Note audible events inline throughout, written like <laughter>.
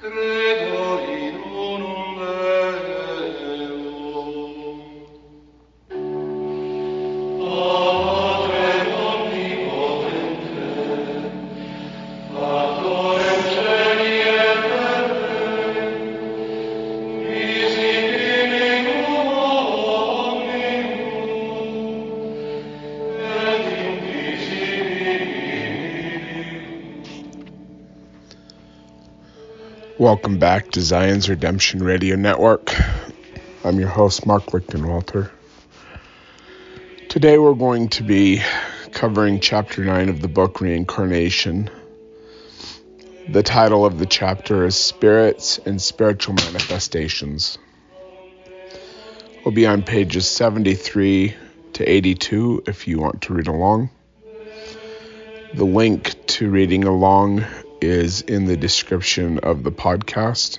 Credo Welcome back to Zion's Redemption Radio Network. I'm your host, Mark Lichtenwalter. Today we're going to be covering chapter 9 of the book Reincarnation. The title of the chapter is Spirits and Spiritual Manifestations. We'll be on pages 73 to 82 if you want to read along. The link to reading along is in the description of the podcast.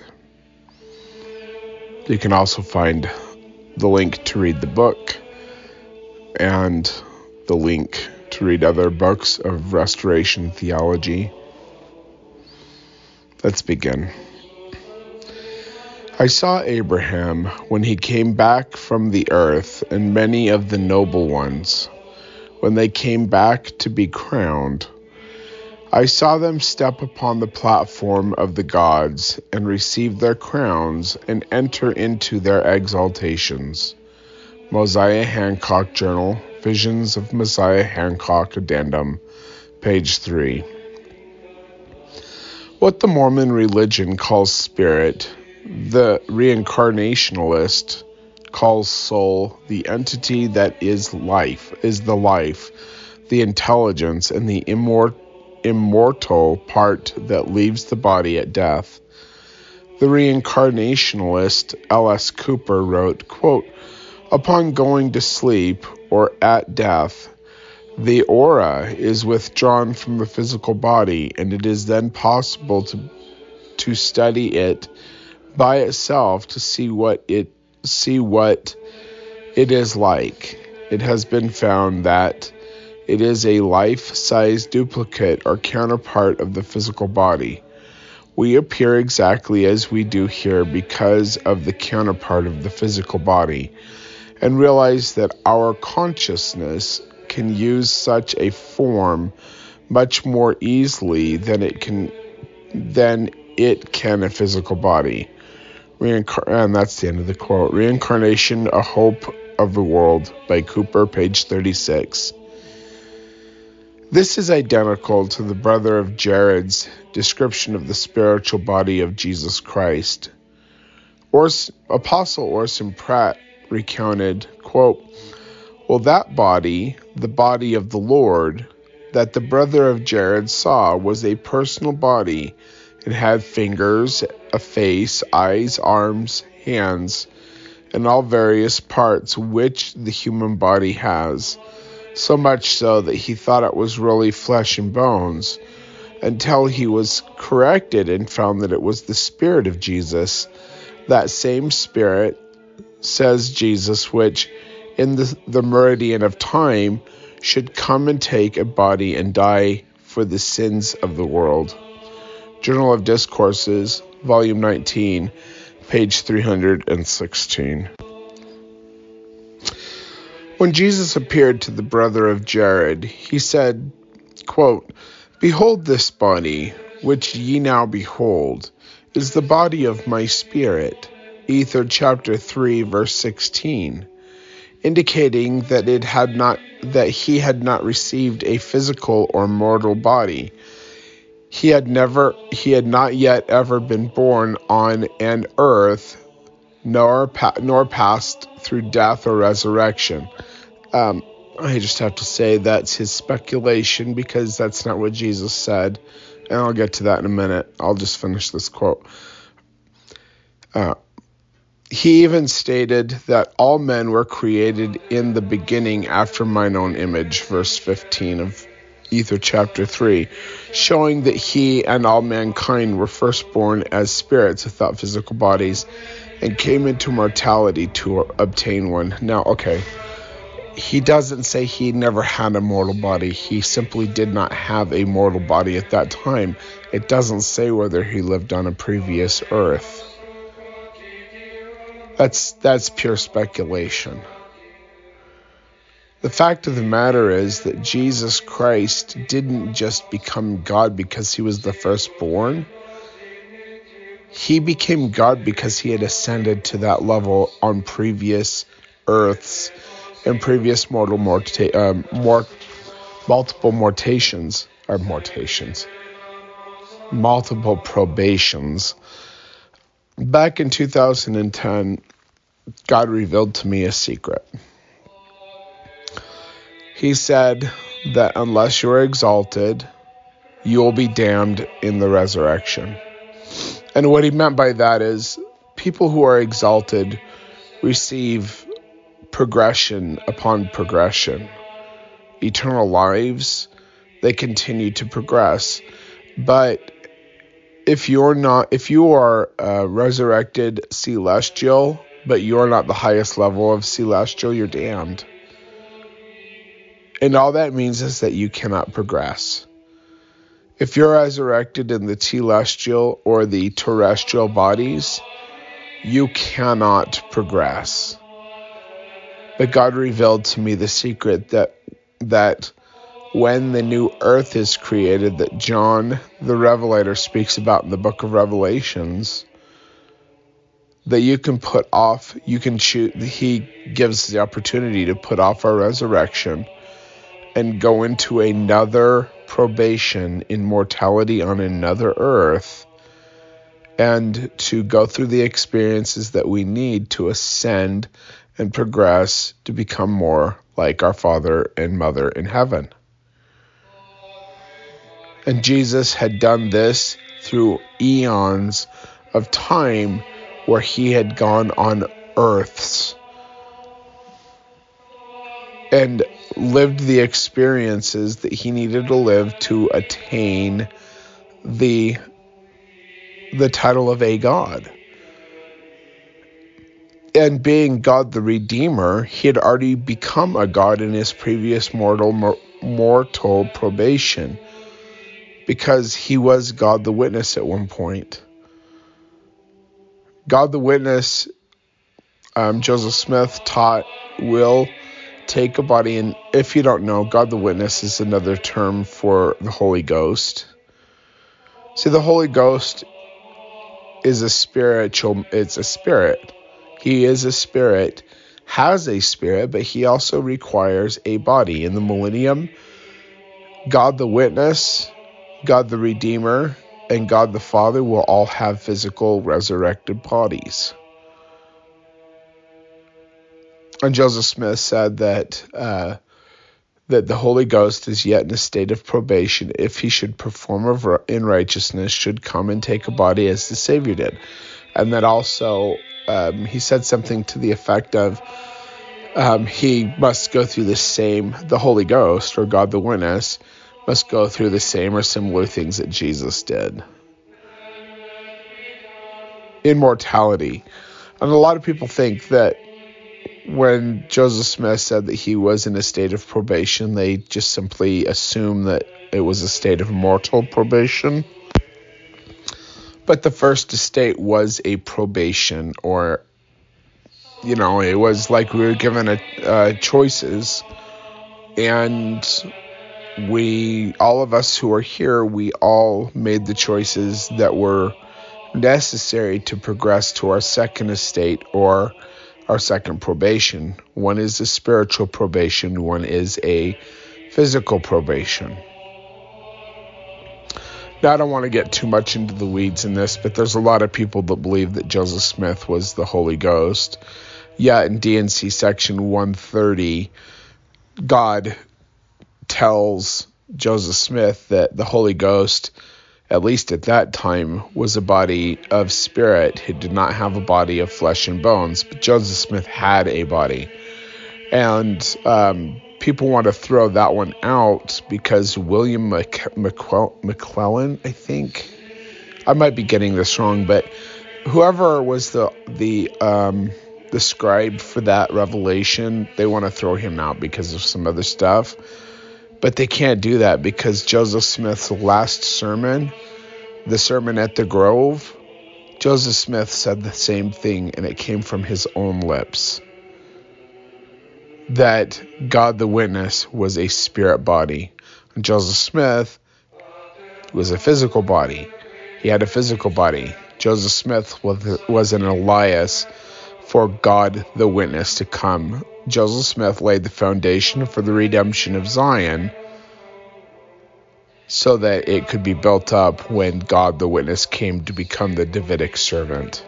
You can also find the link to read the book and the link to read other books of restoration theology. Let's begin. I saw Abraham when he came back from the earth, and many of the noble ones, when they came back to be crowned. I saw them step upon the platform of the gods and receive their crowns and enter into their exaltations. Mosiah Hancock Journal, Visions of Mosiah Hancock Addendum, page 3. What the Mormon religion calls spirit, the reincarnationalist calls soul, the entity that is life, is the life, the intelligence, and the immor- immortal part that leaves the body at death. The reincarnationalist L.S. Cooper wrote, quote, Upon going to sleep or at death, the aura is withdrawn from the physical body, and it is then possible to to study it by itself to see what it see what it is like. It has been found that it is a life-size duplicate or counterpart of the physical body. We appear exactly as we do here because of the counterpart of the physical body, and realize that our consciousness can use such a form much more easily than it can than it can a physical body. Reincar- and that's the end of the quote. Reincarnation, a hope of the world by Cooper, page 36. This is identical to the brother of Jared's description of the spiritual body of Jesus Christ. Ors- Apostle Orson Pratt recounted, quote, Well, that body, the body of the Lord, that the brother of Jared saw was a personal body. It had fingers, a face, eyes, arms, hands, and all various parts which the human body has so much so that he thought it was really flesh and bones, until he was corrected and found that it was the Spirit of Jesus. That same Spirit, says Jesus, which in the, the meridian of time should come and take a body and die for the sins of the world. Journal of Discourses, Volume 19, page 316. When Jesus appeared to the brother of Jared, he said, quote, Behold this body, which ye now behold, is the body of my spirit. Ether chapter 3 verse 16, indicating that it had not that he had not received a physical or mortal body. He had never he had not yet ever been born on an earth nor pa- nor passed through death or resurrection. Um, I just have to say that's his speculation because that's not what Jesus said, and I'll get to that in a minute. I'll just finish this quote. Uh, he even stated that all men were created in the beginning after mine own image, verse 15 of Ether chapter 3, showing that he and all mankind were first born as spirits without physical bodies and came into mortality to obtain one. Now, okay, he doesn't say he never had a mortal body. He simply did not have a mortal body at that time. It doesn't say whether he lived on a previous earth. That's that's pure speculation. The fact of the matter is that Jesus Christ didn't just become God because he was the firstborn. He became God because he had ascended to that level on previous earths and previous mortal morta- um, mort- multiple mortations or mortations, multiple probations. Back in 2010, God revealed to me a secret. He said that unless you're exalted, you will be damned in the resurrection. And what he meant by that is people who are exalted receive progression upon progression. Eternal lives, they continue to progress. But if you're not, if you are a resurrected celestial, but you're not the highest level of celestial, you're damned. And all that means is that you cannot progress. If you're resurrected in the celestial or the terrestrial bodies, you cannot progress. But God revealed to me the secret that that when the new earth is created that John the Revelator speaks about in the book of Revelations, that you can put off, you can choose, he gives the opportunity to put off our resurrection and go into another probation in mortality on another earth and to go through the experiences that we need to ascend and progress to become more like our Father and Mother in heaven. And Jesus had done this through eons of time where he had gone on earths and lived the experiences that he needed to live to attain the the title of a god and being God the Redeemer, he had already become a God in his previous mortal mortal probation because he was God the Witness at one point. God the Witness, um, Joseph Smith taught, will take a body, and if you don't know, God the Witness is another term for the Holy Ghost. See, the Holy Ghost is a spiritual, it's a spirit he is a spirit, has a spirit, but he also requires a body. In the millennium, God the witness, God the redeemer, and God the Father will all have physical resurrected bodies. And Joseph Smith said that uh, that the Holy Ghost is yet in a state of probation. If he should perform in righteousness, should come and take a body as the Savior did, and that also um, he said something to the effect of um, he must go through the same, the Holy Ghost or God the Witness must go through the same or similar things that Jesus did. Immortality. And a lot of people think that when Joseph Smith said that he was in a state of probation, they just simply assume that it was a state of mortal probation. But the first estate was a probation, or, you know, it was like we were given a, uh, choices. And we, all of us who are here, we all made the choices that were necessary to progress to our second estate or our second probation. One is a spiritual probation, one is a physical probation. Now, I don't want to get too much into the weeds in this, but there's a lot of people that believe that Joseph Smith was the Holy Ghost. Yeah, in D&C section 130, God tells Joseph Smith that the Holy Ghost, at least at that time, was a body of spirit. He did not have a body of flesh and bones, but Joseph Smith had a body. And um, people want to throw that one out because William Mc, McLellin, I think, I might be getting this wrong, but whoever was the the um, the scribe for that revelation, they want to throw him out because of some other stuff. But they can't do that because Joseph Smith's last sermon, the sermon at the Grove, Joseph Smith said the same thing and it came from his own lips. That God the witness was a spirit body. And Joseph Smith was a physical body. He had a physical body. Joseph Smith was, was an Elias for God the witness to come. Joseph Smith laid the foundation for the redemption of Zion so that it could be built up when God the witness came to become the Davidic servant.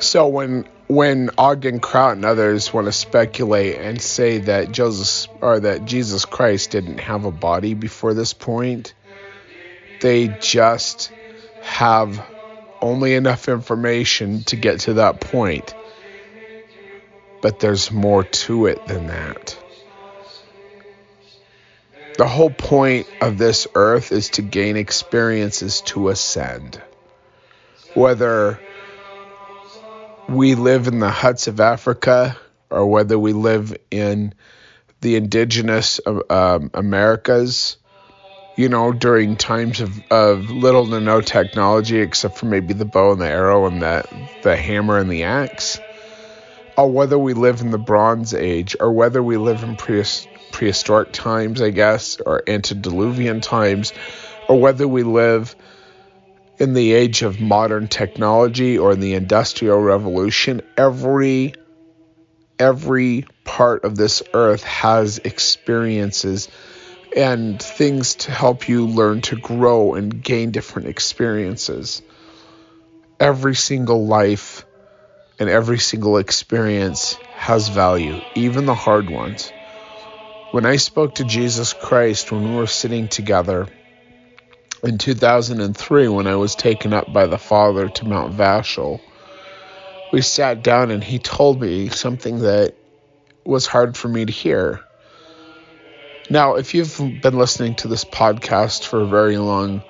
So when when Ogden Kraut and others want to speculate and say that Joseph or that Jesus Christ didn't have a body before this point, they just have only enough information to get to that point. But there's more to it than that. The whole point of this earth is to gain experiences to ascend. Whether we live in the huts of Africa or whether we live in the indigenous um, Americas, you know, during times of, of little to no technology except for maybe the bow and the arrow and the, the hammer and the axe, whether we live in the Bronze Age or whether we live in prehistoric times, I guess, or antediluvian times, or whether we live in the age of modern technology or in the industrial revolution, every every part of this earth has experiences and things to help you learn to grow and gain different experiences. Every single life and every single experience has value, even the hard ones. When I spoke to Jesus Christ when we were sitting together in 2003, when I was taken up by the Father to Mount Vashel, we sat down and he told me something that was hard for me to hear. Now, if you've been listening to this podcast for very long,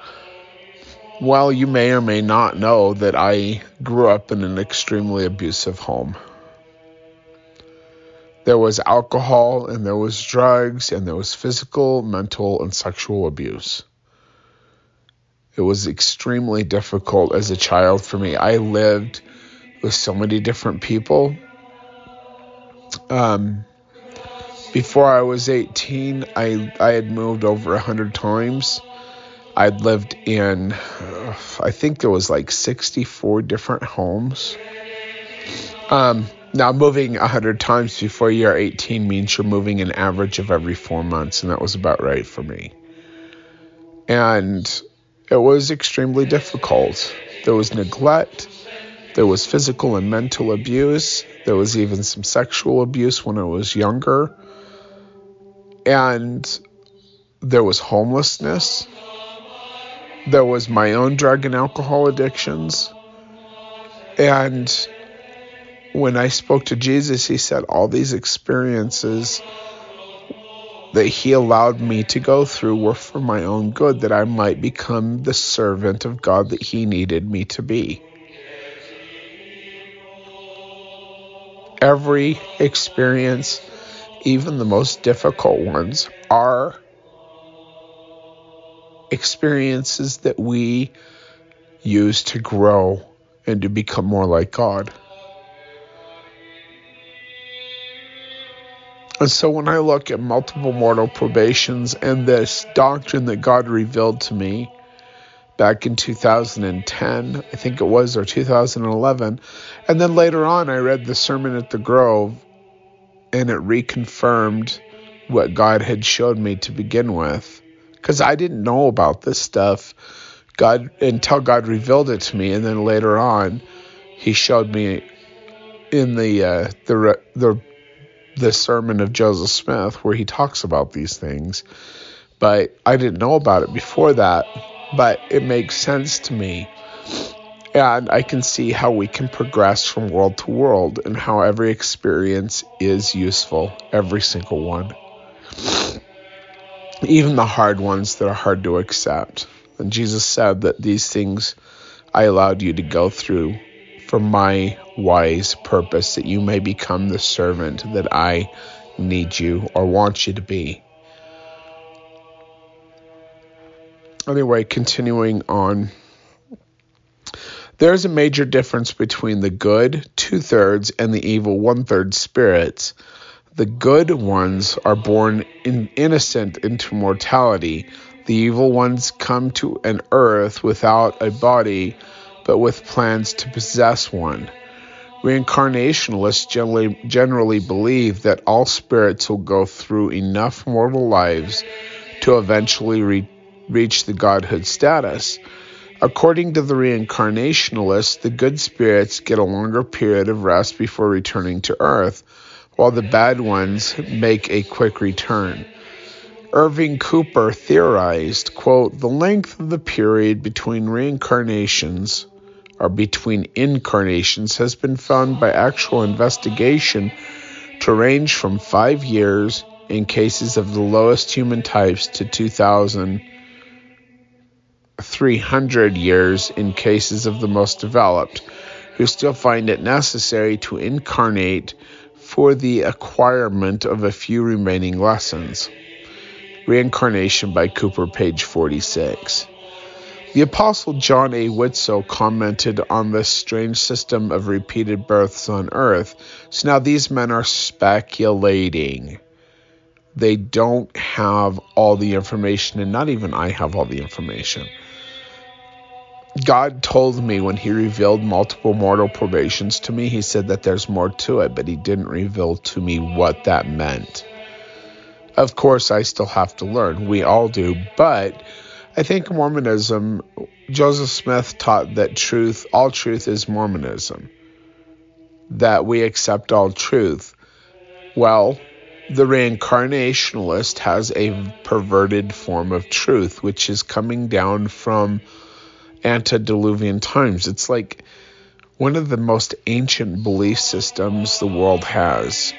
well, you may or may not know that I grew up in an extremely abusive home. There was alcohol, and there was drugs, and there was physical, mental, and sexual abuse. It was extremely difficult as a child for me. I lived with so many different people. Um, before I was 18, I I had moved over a hundred times. I'd lived in, I think there was like 64 different homes. Um, now moving hundred times before you're 18 means you're moving an average of every four months, and that was about right for me. And it was extremely difficult. There was neglect. There was physical and mental abuse. There was even some sexual abuse when I was younger and there was homelessness. There was my own drug and alcohol addictions. And when I spoke to Jesus, he said all these experiences that he allowed me to go through were for my own good, that I might become the servant of God that he needed me to be. Every experience even the most difficult ones, are experiences that we use to grow and to become more like God. And so when I look at multiple mortal probations and this doctrine that God revealed to me back in 2010, I think it was, or 2011, and then later on I read the Sermon at the Grove and it reconfirmed what God had showed me to begin with. Because I didn't know about this stuff. God until God revealed it to me, and then later on, He showed me in the uh, the the the sermon of Joseph Smith where he talks about these things. But I didn't know about it before that. But it makes sense to me and I can see how we can progress from world to world and how every experience is useful, every single one. Even the hard ones that are hard to accept. And Jesus said that these things I allowed you to go through for my wise purpose, that you may become the servant that I need you or want you to be. Anyway, continuing on. There is a major difference between the good, two thirds, and the evil, one third spirits. The good ones are born in, innocent into mortality. The evil ones come to an earth without a body, but with plans to possess one. Reincarnationalists generally, generally believe that all spirits will go through enough mortal lives to eventually re- reach the godhood status. According to the reincarnationalists, the good spirits get a longer period of rest before returning to Earth, while the bad ones make a quick return. Irving Cooper theorized, quote, the length of the period between reincarnations or between incarnations has been found by actual investigation to range from five years in cases of the lowest human types to 2,300 years in cases of the most developed, who still find it necessary to incarnate for the acquirement of a few remaining lessons. Reincarnation by Cooper, page 46. The Apostle John A. Widtsoe commented on this strange system of repeated births on earth. So now these men are speculating. They don't have all the information, and not even I have all the information. God told me when He revealed multiple mortal probations to me, He said that there's more to it, but He didn't reveal to me what that meant. Of course, I still have to learn. We all do, but I think Mormonism, Joseph Smith taught that truth, all truth is Mormonism, that we accept all truth. Well, the reincarnationalist has a perverted form of truth, which is coming down from antediluvian times. It's like one of the most ancient belief systems the world has.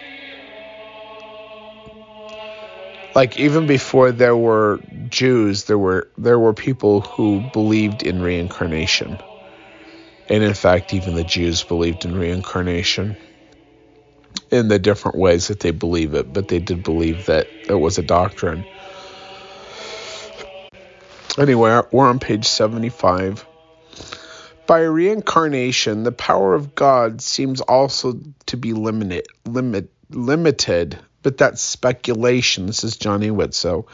like even before there were Jews, there were there were people who believed in reincarnation. And in fact, even the Jews believed in reincarnation in the different ways that they believe it, but they did believe that it was a doctrine. Anyway, we're on page 75. By reincarnation, the power of God seems also to be limited, limit, limited but that's speculation. This is John A. Widtsoe.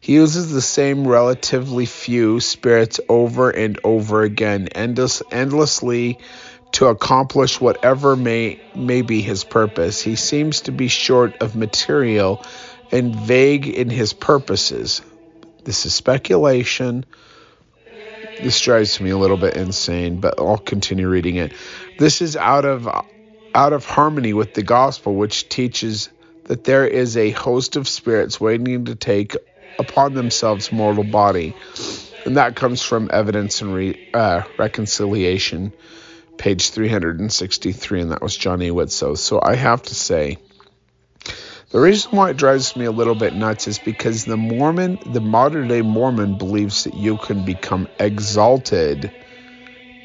He uses the same relatively few spirits over and over again, endless, endlessly, to accomplish whatever may, may be his purpose. He seems to be short of material and vague in his purposes. This is speculation. This drives me a little bit insane, but I'll continue reading it. This is out of out of harmony with the gospel, which teaches that there is a host of spirits waiting to take upon themselves mortal body. And that comes from Evidence and Re- uh, Reconciliation, page 363, and that was John A. Widtsoe. So I have to say, the reason why it drives me a little bit nuts is because the Mormon, the modern day Mormon, believes that you can become exalted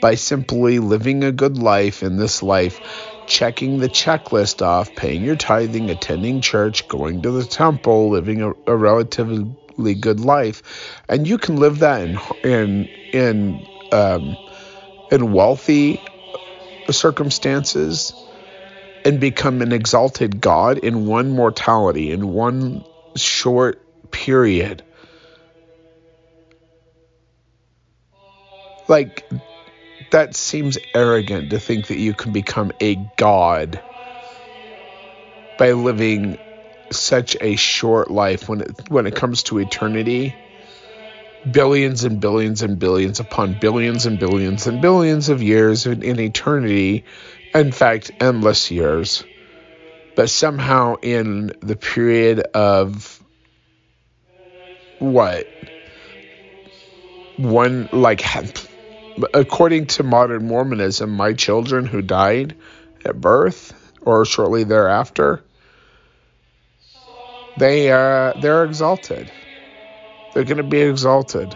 by simply living a good life in this life checking the checklist off, paying your tithing, attending church, going to the temple, living a, a relatively good life, and you can live that in in in um, in wealthy circumstances and become an exalted God in one mortality, in one short period. Like that seems arrogant to think that you can become a god by living such a short life when it when it comes to eternity billions and billions and billions upon billions and billions and billions of years in, in eternity in fact endless years but somehow in the period of what one like according to modern Mormonism, my children who died at birth or shortly thereafter, they uh, they're exalted. They're going to be exalted.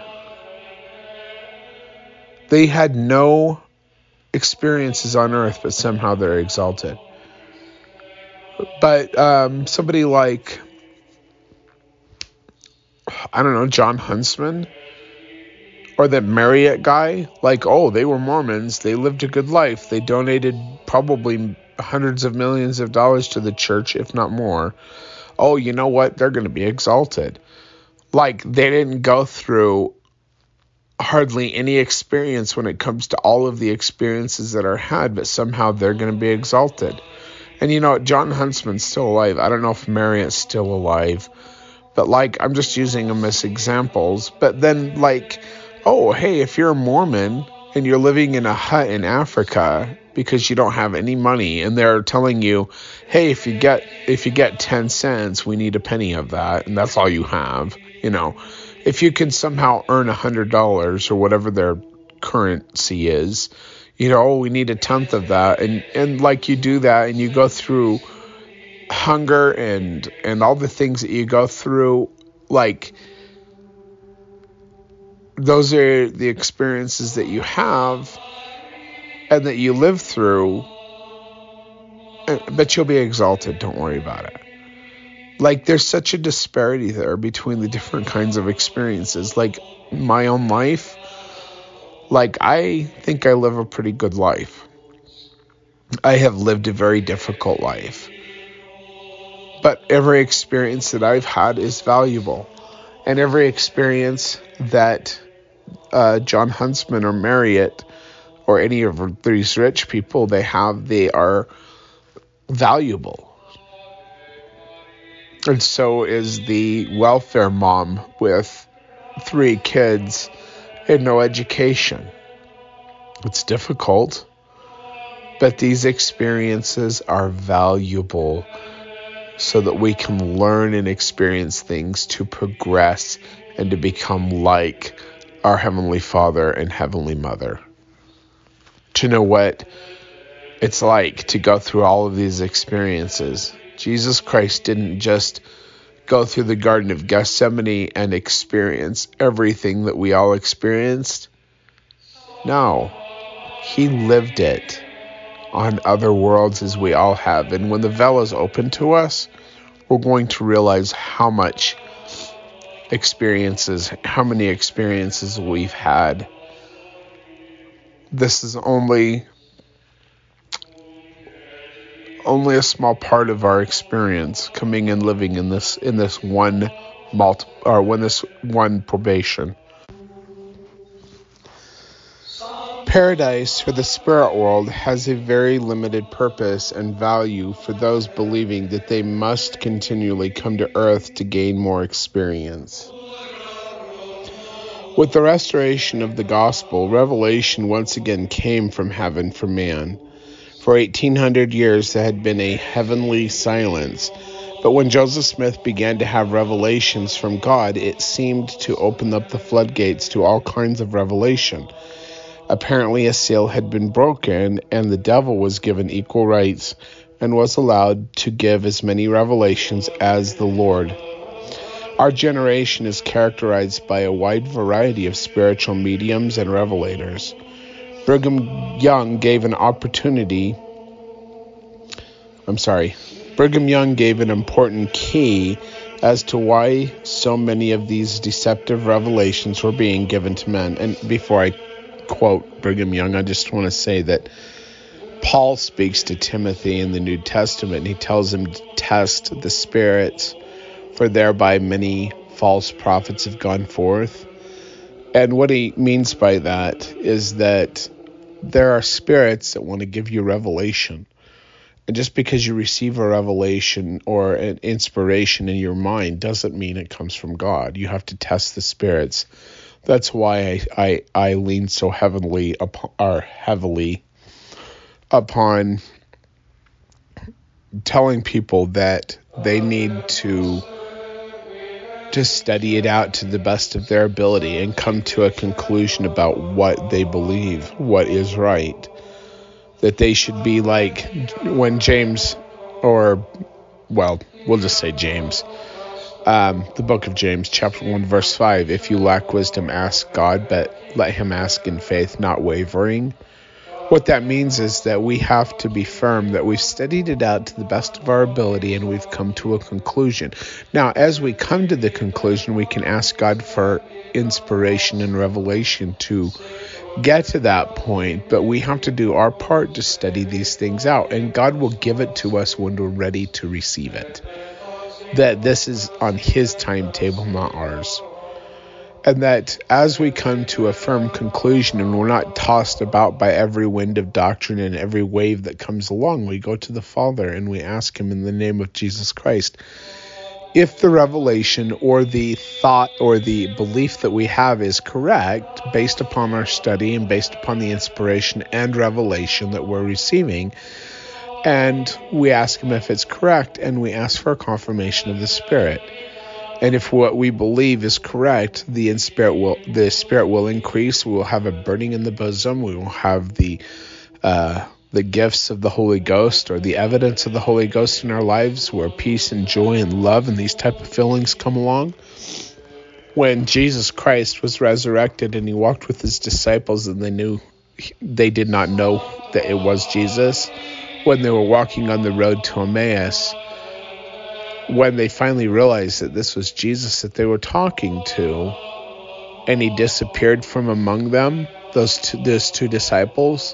They had no experiences on earth, but somehow they're exalted. But um, somebody like, I don't know, Jon Huntsman or that Marriott guy, like, oh, they were Mormons, they lived a good life, they donated probably hundreds of millions of dollars to the church, if not more. Oh, you know what? They're going to be exalted. Like, they didn't go through hardly any experience when it comes to all of the experiences that are had, but somehow they're going to be exalted. And you know, Jon Huntsman's still alive. I don't know if Marriott's still alive, but like, I'm just using them as examples. But then, like, oh, hey, if you're a Mormon and you're living in a hut in Africa because you don't have any money and they're telling you, "Hey, if you get if you get 10 cents, we need a penny of that." And that's all you have, you know. If you can somehow earn a $100 or whatever their currency is, you know, oh, we need a tenth of that. And and like you do that and you go through hunger and and all the things that you go through like those are the experiences that you have and that you live through but you'll be exalted. Don't worry about it like there's such a disparity there between the different kinds of experiences. Like my own life like i think i live a pretty good life. I have lived a very difficult life. But every experience that i've had is valuable. And every experience that uh, Jon Huntsman or Marriott or any of these rich people they have, they are valuable. And so is the welfare mom with three kids and no education. It's difficult, but these experiences are valuable so that we can learn and experience things to progress and to become like our Heavenly Father and Heavenly Mother. To know what it's like to go through all of these experiences. Jesus Christ didn't just go through the Garden of Gethsemane and experience everything that we all experienced. No, he lived it on other worlds as we all have. And when the veil is open to us, we're going to realize how much experiences, how many experiences we've had. This is only only a small part of our experience coming and living in this in this one multi or when this one probation. Paradise for the spirit world has a very limited purpose and value for those believing that they must continually come to earth to gain more experience. With the restoration of the gospel, revelation once again came from heaven for man. For 1800 years there had been a heavenly silence, but when Joseph Smith began to have revelations from God, it seemed to open up the floodgates to all kinds of revelation. Apparently, a seal had been broken, and the devil was given equal rights and was allowed to give as many revelations as the Lord. Our generation is characterized by a wide variety of spiritual mediums and revelators. Brigham Young gave an opportunity. I'm sorry. Brigham Young gave an important key as to why so many of these deceptive revelations were being given to men. And before I quote Brigham Young, I just want to say that Paul speaks to Timothy in the New Testament. He tells him to test the spirits, for thereby many false prophets have gone forth. And what he means by that is that there are spirits that want to give you revelation. And just because you receive a revelation or an inspiration in your mind doesn't mean it comes from God. You have to test the spirits that's why I, I, I lean so heavily upon, or heavily upon telling people that they need to to study it out to the best of their ability and come to a conclusion about what they believe, what is right. That they should be like when James, or, well, we'll just say James, um, the book of James, chapter 1, verse 5. If you lack wisdom, ask God, but let him ask in faith, not wavering. What that means is that we have to be firm, that we've studied it out to the best of our ability and we've come to a conclusion. Now, as we come to the conclusion, we can ask God for inspiration and revelation to get to that point, but we have to do our part to study these things out, and God will give it to us when we're ready to receive it. That this is on His timetable, not ours and that as we come to a firm conclusion and we're not tossed about by every wind of doctrine and every wave that comes along, we go to the Father and we ask Him in the name of Jesus Christ if the revelation or the thought or the belief that we have is correct based upon our study and based upon the inspiration and revelation that we're receiving. And we ask Him if it's correct and we ask for a confirmation of the Spirit. And if what we believe is correct, the spirit will the spirit will increase. We will have a burning in the bosom. We will have the uh, the gifts of the Holy Ghost or the evidence of the Holy Ghost in our lives, where peace and joy and love and these type of feelings come along. When Jesus Christ was resurrected and he walked with his disciples and they knew they did not know that it was Jesus, when they were walking on the road to Emmaus when they finally realized that this was Jesus that they were talking to, and he disappeared from among them, those two, those two disciples,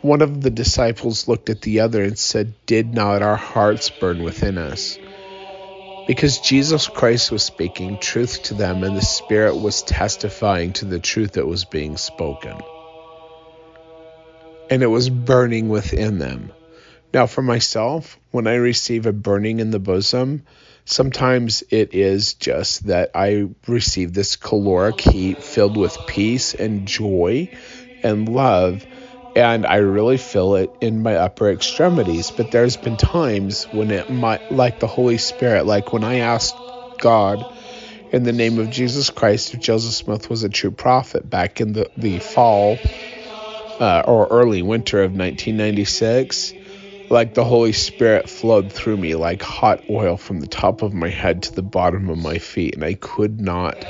one of the disciples looked at the other and said, Did not our hearts burn within us? Because Jesus Christ was speaking truth to them, and the Spirit was testifying to the truth that was being spoken. And it was burning within them. Now, for myself, when I receive a burning in the bosom, sometimes it is just that I receive this caloric heat filled with peace and joy and love, and I really feel it in my upper extremities. But there's been times when it might, like the Holy Spirit, like when I asked God in the name of Jesus Christ if Joseph Smith was a true prophet back in the, the fall uh, or early winter of 1996 like the Holy Spirit flowed through me like hot oil from the top of my head to the bottom of my feet, and I could not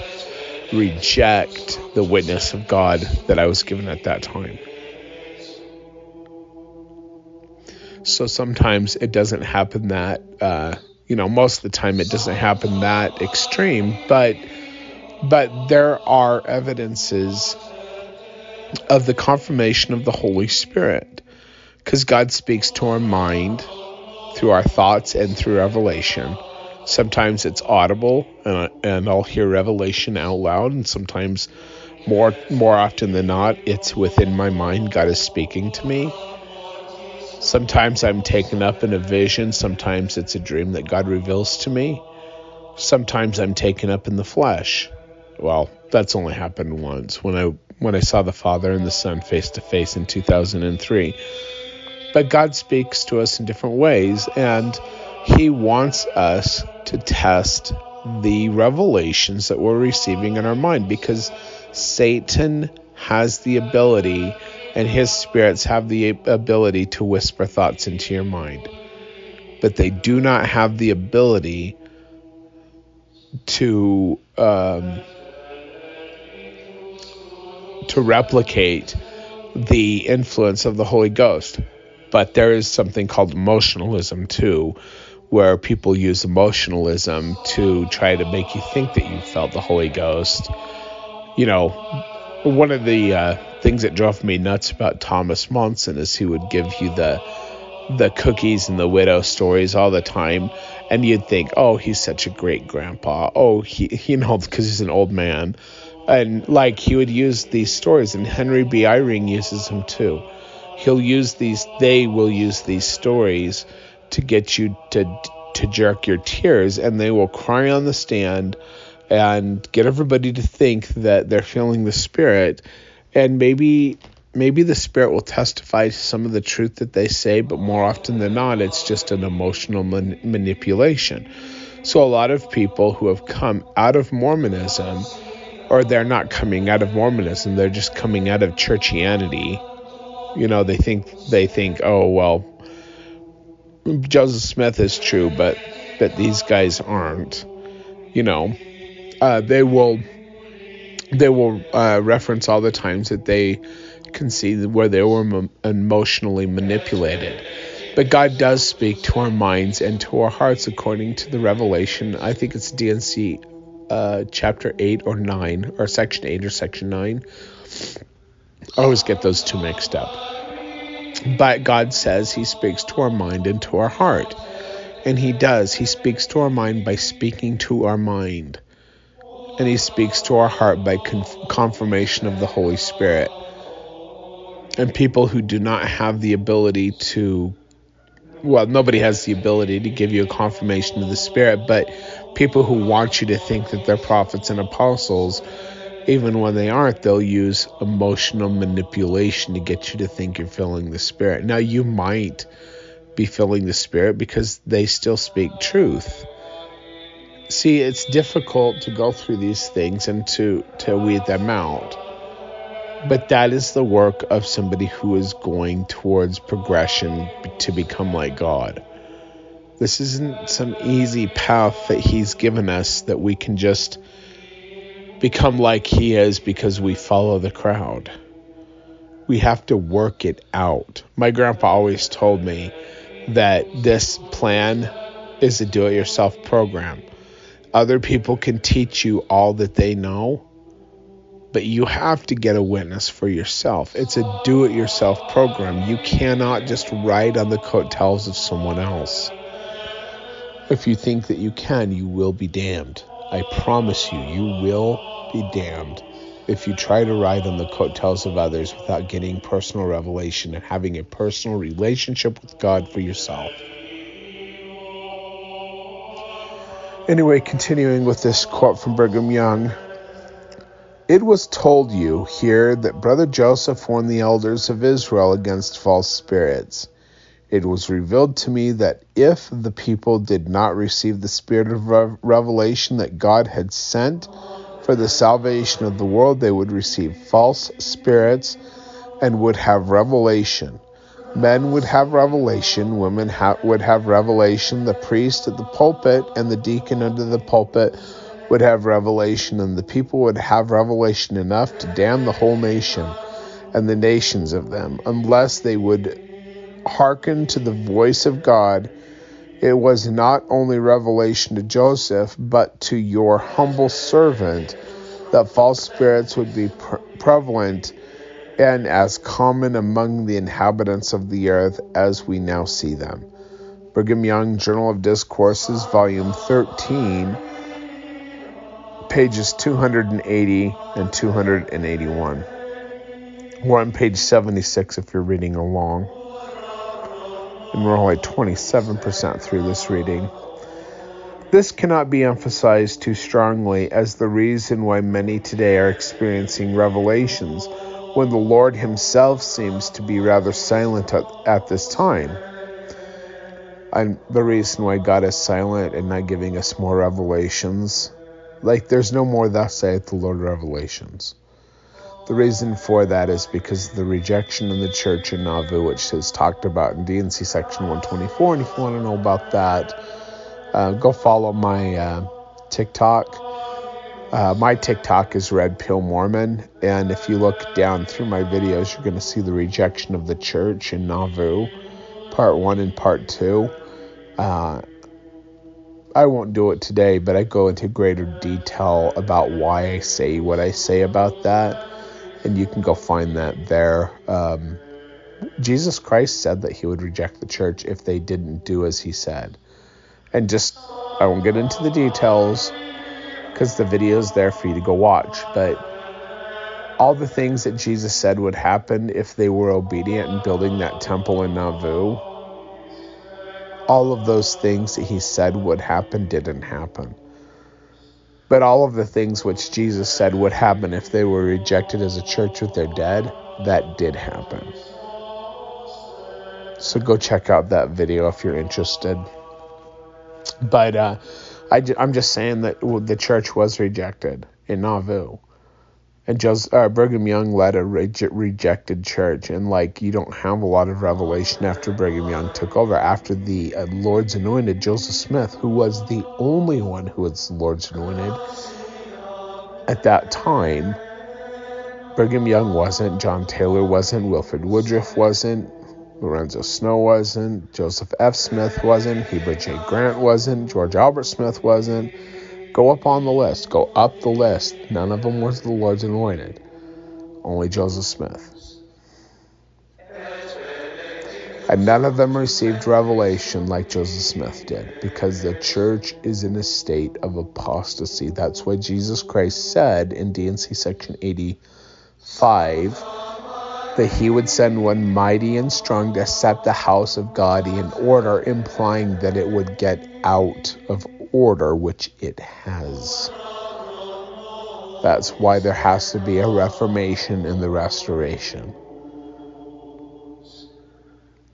reject the witness of God that I was given at that time. So sometimes it doesn't happen that, uh, you know, most of the time it doesn't happen that extreme, but but there are evidences of the confirmation of the Holy Spirit because God speaks to our mind through our thoughts and through revelation. Sometimes it's audible, and, and I'll hear revelation out loud, and sometimes more more often than not, it's within my mind. God is speaking to me. Sometimes I'm taken up in a vision. Sometimes it's a dream that God reveals to me. Sometimes I'm taken up in the flesh. Well, that's only happened once when I when I saw the Father and the Son face to face in 2003. But God speaks to us in different ways, and He wants us to test the revelations that we're receiving in our mind because Satan has the ability and his spirits have the ability to whisper thoughts into your mind. But they do not have the ability to um, to replicate the influence of the Holy Ghost. But there is something called emotionalism too, where people use emotionalism to try to make you think that you felt the Holy Ghost. You know, one of the uh, things that drove me nuts about Thomas Monson is he would give you the the cookies and the widow stories all the time, and you'd think, oh, he's such a great grandpa. Oh, he, you know, because he's an old man, and like he would use these stories, and Henry B. Eyring uses them too he'll use these they will use these stories to get you to to jerk your tears and they will cry on the stand and get everybody to think that they're feeling the spirit. And maybe maybe the spirit will testify to some of the truth that they say but more often than not it's just an emotional man- manipulation. So a lot of people who have come out of mormonism or they're not coming out of mormonism they're just coming out of churchianity you know, they think they think, oh well, Joseph Smith is true, but but these guys aren't. You know, uh, they will they will uh, reference all the times that they can see where they were em- emotionally manipulated. But God does speak to our minds and to our hearts according to the revelation. I think it's D&C uh, chapter 8 or 9, or section 8 or section 9. I always get those two mixed up. But God says He speaks to our mind and to our heart. And He does. He speaks to our mind by speaking to our mind. And He speaks to our heart by conf- confirmation of the Holy Spirit. And people who do not have the ability to, well, nobody has the ability to give you a confirmation of the Spirit, but people who want you to think that they're prophets and apostles even when they aren't, they'll use emotional manipulation to get you to think you're feeling the Spirit. Now, you might be feeling the Spirit because they still speak truth. See, it's difficult to go through these things and to, to weed them out. But that is the work of somebody who is going towards progression to become like God. This isn't some easy path that He's given us that we can just become like he is because we follow the crowd. We have to work it out. My grandpa always told me that this plan is a do it yourself program. Other people can teach you all that they know, but you have to get a witness for yourself. It's a do it yourself program. You cannot just ride on the coattails of someone else. If you think that you can, you will be damned. I promise you, you will be damned if you try to ride on the coattails of others without getting personal revelation and having a personal relationship with God for yourself. Anyway, continuing with this quote from Brigham Young. It was told you here that Brother Joseph warned the elders of Israel against false spirits. It was revealed to me that if the people did not receive the spirit of revelation that God had sent for the salvation of the world, they would receive false spirits and would have revelation. Men would have revelation, women ha- would have revelation, the priest at the pulpit and the deacon under the pulpit would have revelation, and the people would have revelation enough to damn the whole nation and the nations of them, unless they would hearken to the voice of God, it was not only revelation to Joseph, but to your humble servant that false spirits would be pre- prevalent and as common among the inhabitants of the earth as we now see them. Brigham Young Journal of Discourses, Volume 13, pages 280 and 281. We're on page 76 if you're reading along and we're only 27% through this reading. This cannot be emphasized too strongly as the reason why many today are experiencing revelations when the Lord Himself seems to be rather silent at, at this time. And the reason why God is silent and not giving us more revelations, like there's no more thus saith the Lord revelations. The reason for that is because the rejection in the church in Nauvoo, which is talked about in D&C section 124. And if you want to know about that, uh, go follow my uh, TikTok. Uh, my TikTok is Red Pill Mormon, and if you look down through my videos, you're going to see the rejection of the church in Nauvoo, part one and part two. Uh, I won't do it today, but I go into greater detail about why I say what I say about that and you can go find that there. Um, Jesus Christ said that he would reject the church if they didn't do as he said. And just, I won't get into the details because the video is there for you to go watch, but all the things that Jesus said would happen if they were obedient in building that temple in Nauvoo, all of those things that he said would happen didn't happen. But all of the things which Jesus said would happen if they were rejected as a church with their dead, that did happen. So go check out that video if you're interested. But uh, I, am just saying that the church was rejected in Nauvoo and just uh, Brigham Young led a re- rejected church, and like you don't have a lot of revelation after Brigham Young took over. After the uh, Lord's anointed Joseph Smith, who was the only one who was Lord's anointed at that time, Brigham Young wasn't, John Taylor wasn't, Wilford Woodruff wasn't, Lorenzo Snow wasn't, Joseph F. Smith wasn't, Heber J. Grant wasn't, George Albert Smith wasn't. Go up on the list. Go up the list. None of them was the Lord's anointed. Only Joseph Smith. And none of them received revelation like Joseph Smith did because the church is in a state of apostasy. That's why Jesus Christ said in D&C section 85 that he would send one mighty and strong to set the house of God in order, implying that it would get out of order, which it has. That's why there has to be a reformation in the restoration.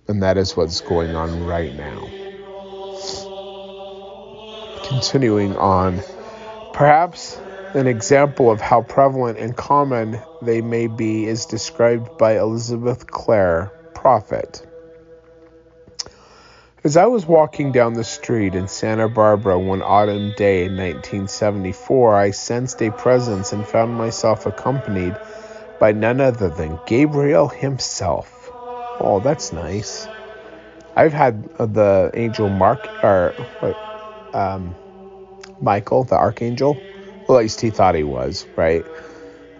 And that is what's going on right now. Continuing on, perhaps an example of how prevalent and common they may be is described by Elizabeth Clare, Prophet. As I was walking down the street in Santa Barbara one autumn day in 1974, I sensed a presence and found myself accompanied by none other than Gabriel himself. Oh, that's nice. I've had the angel Mark or um, Michael, the archangel. Well, at least he thought he was right.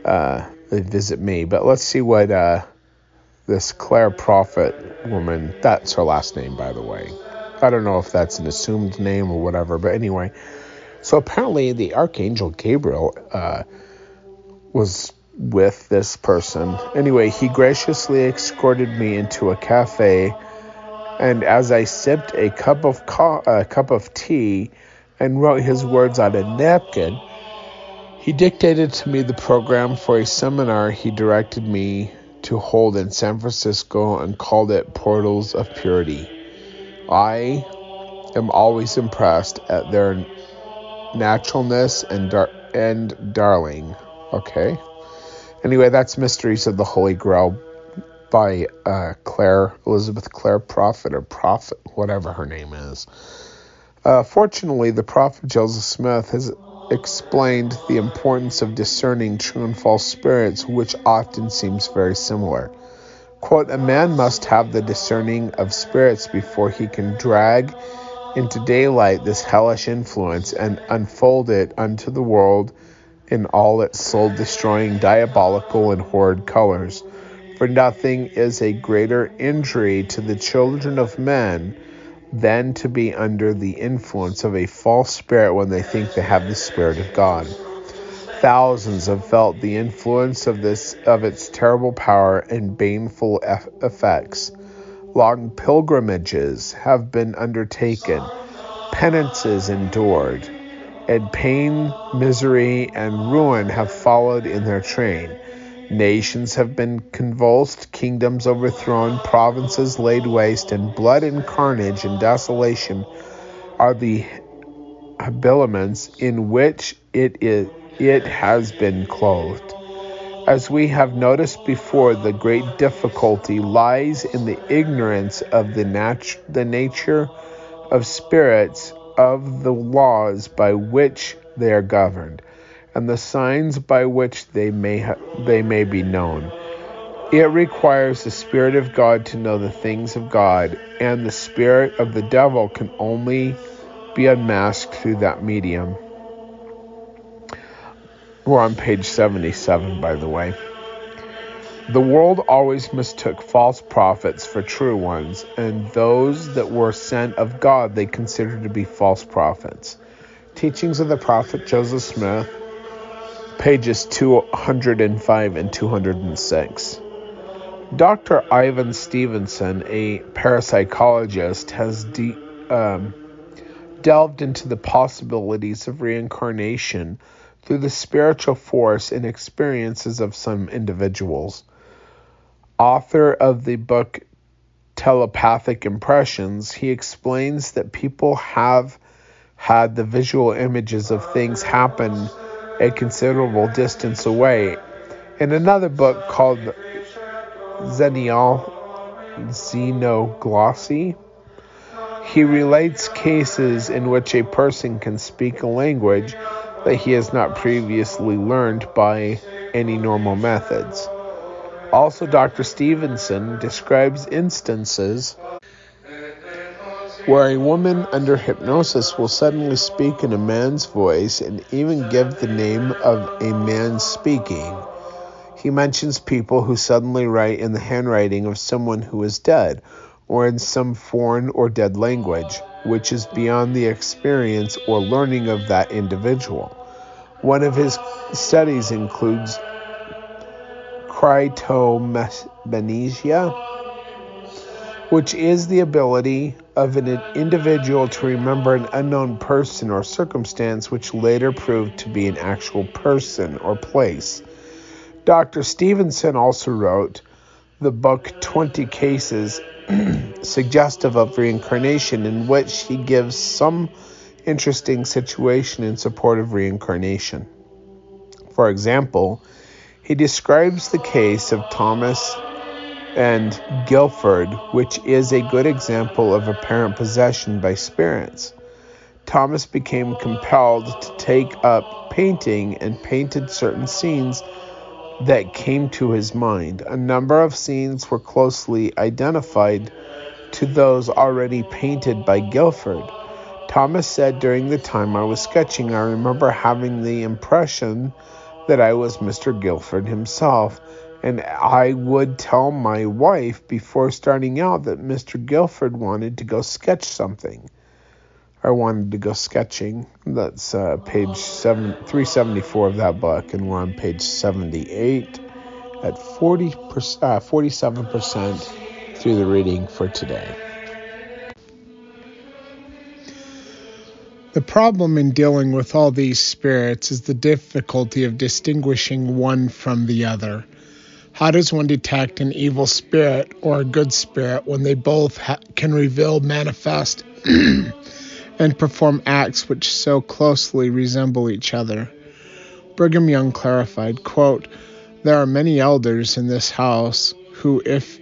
Uh, visit me, but let's see what uh, this Clare Prophet woman. That's her last name, by the way. I don't know if that's an assumed name or whatever, but anyway. So apparently, the archangel Gabriel uh, was with this person. Anyway, he graciously escorted me into a cafe, and as I sipped a cup of co- a cup of tea and wrote his words on a napkin, he dictated to me the program for a seminar he directed me to hold in San Francisco and called it Portals of Purity. I am always impressed at their naturalness and dar- and darling. Okay. Anyway, that's Mysteries of the Holy Grail by uh, Clare, Elizabeth Clare Prophet, or Prophet, whatever her name is. Uh, fortunately, the Prophet Joseph Smith has explained the importance of discerning true and false spirits, which often seems very similar. Quote, a man must have the discerning of spirits before he can drag into daylight this hellish influence and unfold it unto the world in all its soul destroying, diabolical, and horrid colors. For nothing is a greater injury to the children of men than to be under the influence of a false spirit when they think they have the Spirit of God. Thousands have felt the influence of this of its terrible power and baneful effects. Long pilgrimages have been undertaken, penances endured, and pain, misery, and ruin have followed in their train. Nations have been convulsed, kingdoms overthrown, provinces laid waste, and blood and carnage and desolation are the habiliments in which it, is, it has been clothed. As we have noticed before, the great difficulty lies in the ignorance of the, the nature of spirits of the laws by which they are governed, and the signs by which they may ha- they may be known. It requires the Spirit of God to know the things of God, and the spirit of the devil can only be unmasked through that medium. We're on page 77, by the way. The world always mistook false prophets for true ones, and those that were sent of God they considered to be false prophets. Teachings of the Prophet Joseph Smith, pages 205 and 206. Dr. Ivan Stevenson, a parapsychologist, has de- um, delved into the possibilities of reincarnation through the spiritual force and experiences of some individuals. Author of the book Telepathic Impressions, he explains that people have had the visual images of things happen a considerable distance away. In another book called Zenial Xenoglossy, he relates cases in which a person can speak a language that he has not previously learned by any normal methods. Also, Dr. Stevenson describes instances where a woman under hypnosis will suddenly speak in a man's voice and even give the name of a man speaking. He mentions people who suddenly write in the handwriting of someone who is dead or in some foreign or dead language, which is beyond the experience or learning of that individual. One of his studies includes cryptomnesia, which is the ability of an individual to remember an unknown person or circumstance which later proved to be an actual person or place. Dr. Stevenson also wrote the book 20 Cases <clears throat> Suggestive of Reincarnation, in which he gives some interesting situation in support of reincarnation. For example, he describes the case of Thomas and Gifford, which is a good example of apparent possession by spirits. Thomas became compelled to take up painting and painted certain scenes that came to his mind. A number of scenes were closely identified to those already painted by Gifford. Thomas said, During the time I was sketching, I remember having the impression that I was Mr. Gifford himself, and I would tell my wife before starting out that Mr. Gifford wanted to go sketch something. I wanted to go sketching. That's uh, page seven, 374 of that book, and we're on page 78 at 40 uh, 47% through the reading for today. The problem in dealing with all these spirits is the difficulty of distinguishing one from the other. How does one detect an evil spirit or a good spirit when they both ha- can reveal, manifest, <clears throat> and perform acts which so closely resemble each other? Brigham Young clarified, quote, There are many elders in this house who, if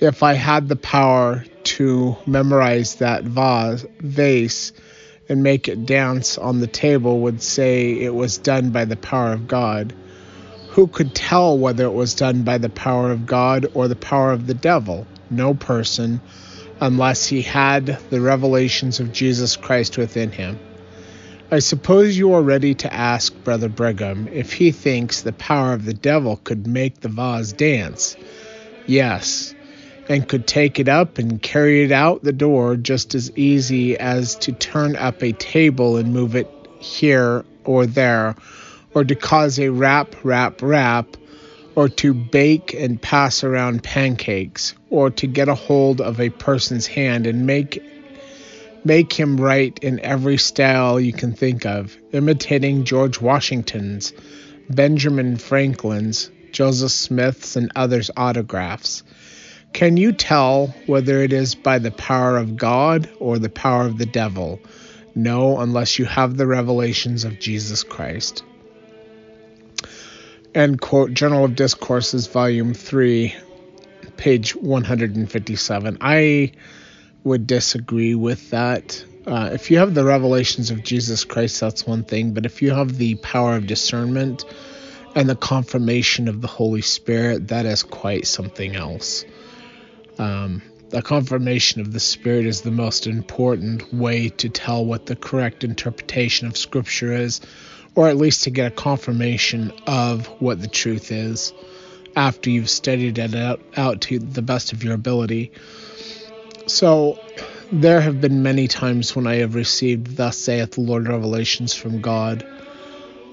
if I had the power to memorize that vase, vase and make it dance on the table, would say it was done by the power of God. Who could tell whether it was done by the power of God or the power of the devil? No person, unless he had the revelations of Jesus Christ within him. I suppose you are ready to ask Brother Brigham if he thinks the power of the devil could make the vase dance. Yes, and could take it up and carry it out the door just as easy as to turn up a table and move it here or there, or to cause a rap, rap, rap, or to bake and pass around pancakes, or to get a hold of a person's hand and make make him write in every style you can think of, imitating George Washington's, Benjamin Franklin's, Joseph Smith's, and others' autographs. Can you tell whether it is by the power of God or the power of the devil? No, unless you have the revelations of Jesus Christ. End quote, Journal of Discourses, Volume 3, page 157. I would disagree with that. Uh, if you have the revelations of Jesus Christ, that's one thing, but if you have the power of discernment and the confirmation of the Holy Spirit, that is quite something else. Um, the confirmation of the Spirit is the most important way to tell what the correct interpretation of Scripture is, or at least to get a confirmation of what the truth is after you've studied it out, out to the best of your ability. So, there have been many times when I have received, Thus saith the Lord, revelations from God.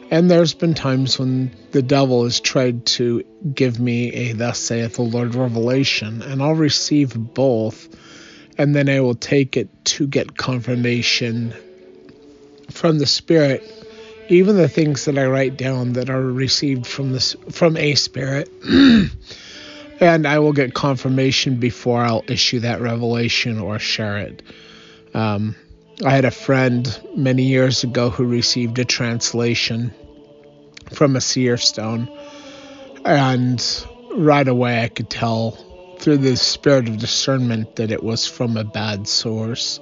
And there's been times when the devil has tried to give me a Thus saith the Lord revelation, and I'll receive both, and then I will take it to get confirmation from the Spirit. Even the things that I write down that are received from this from a spirit, <clears throat> and I will get confirmation before I'll issue that revelation or share it. Um, I had a friend many years ago who received a translation from a seer stone, and right away I could tell through the spirit of discernment that it was from a bad source.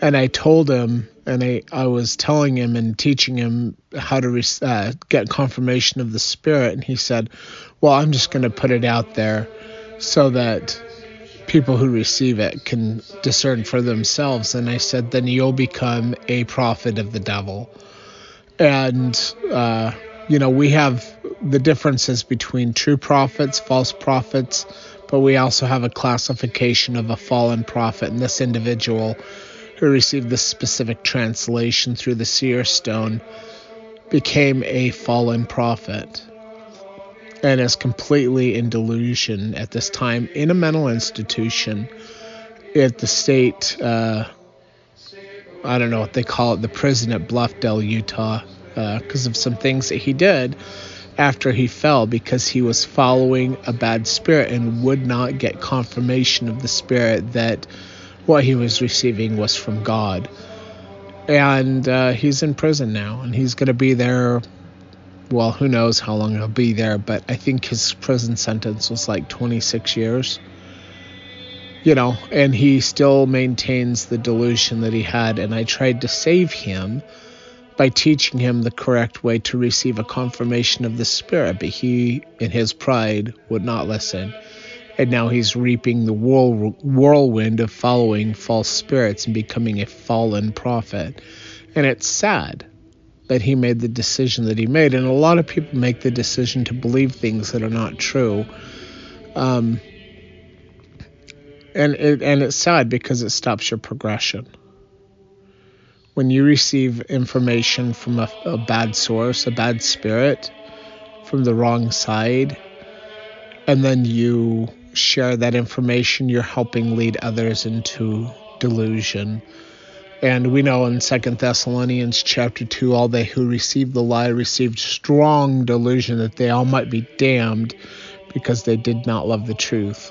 And I told him and I, I was telling him and teaching him how to uh, get confirmation of the Spirit, and he said, Well, I'm just going to put it out there so that people who receive it can discern for themselves. And I said, Then you'll become a prophet of the devil. And, uh, you know, we have the differences between true prophets, false prophets, but we also have a classification of a fallen prophet, and this individual who received this specific translation through the seer stone became a fallen prophet and is completely in delusion at this time in a mental institution at the state uh, i don't know what they call it the prison at bluffdale utah because uh, of some things that he did after he fell because he was following a bad spirit and would not get confirmation of the spirit that what he was receiving was from God. And uh, he's in prison now, and he's going to be there. Well, who knows how long he'll be there, but I think his prison sentence was like 26 years. You know, and he still maintains the delusion that he had, and I tried to save him by teaching him the correct way to receive a confirmation of the Spirit, but he, in his pride, would not listen and now he's reaping the whirlwind of following false spirits and becoming a fallen prophet. And it's sad that he made the decision that he made. And a lot of people make the decision to believe things that are not true. Um, and it, and it's sad because it stops your progression. When you receive information from a, a bad source, a bad spirit, from the wrong side, and then you share that information, you're helping lead others into delusion. And we know in Second Thessalonians chapter 2, all they who received the lie received strong delusion that they all might be damned because they did not love the truth.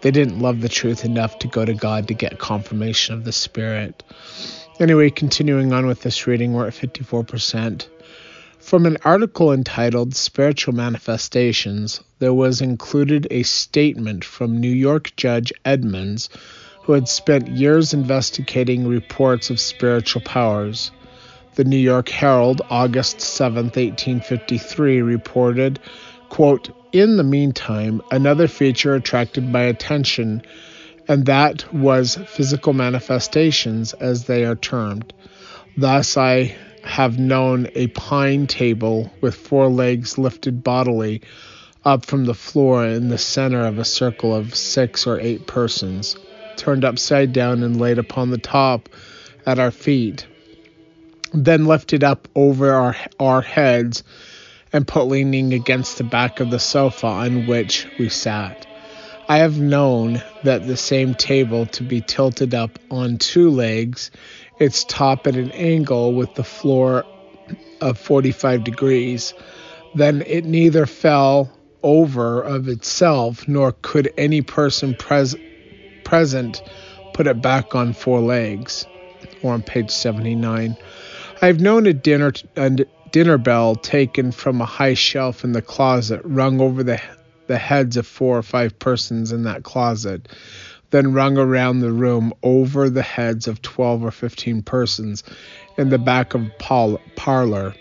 They didn't love the truth enough to go to God to get confirmation of the Spirit. Anyway, continuing on with this reading, we're at 54%. From an article entitled Spiritual Manifestations, there was included a statement from New York Judge Edmonds, who had spent years investigating reports of spiritual powers. The New York Herald, August 7, 1853, reported, quote, In the meantime, another feature attracted my attention, and that was physical manifestations, as they are termed. Thus, I have known a pine table with four legs lifted bodily up from the floor in the center of a circle of six or eight persons, turned upside down and laid upon the top at our feet, then lifted up over our, our heads and put leaning against the back of the sofa on which we sat. I have known that the same table to be tilted up on two legs its top at an angle with the floor of 45 degrees. Then it neither fell over of itself, nor could any person pres- present put it back on four legs. Or on page 79. I've known a dinner a dinner bell taken from a high shelf in the closet, rung over the the heads of four or five persons in that closet then rung around the room over the heads of 12 or 15 persons in the back of a parlor,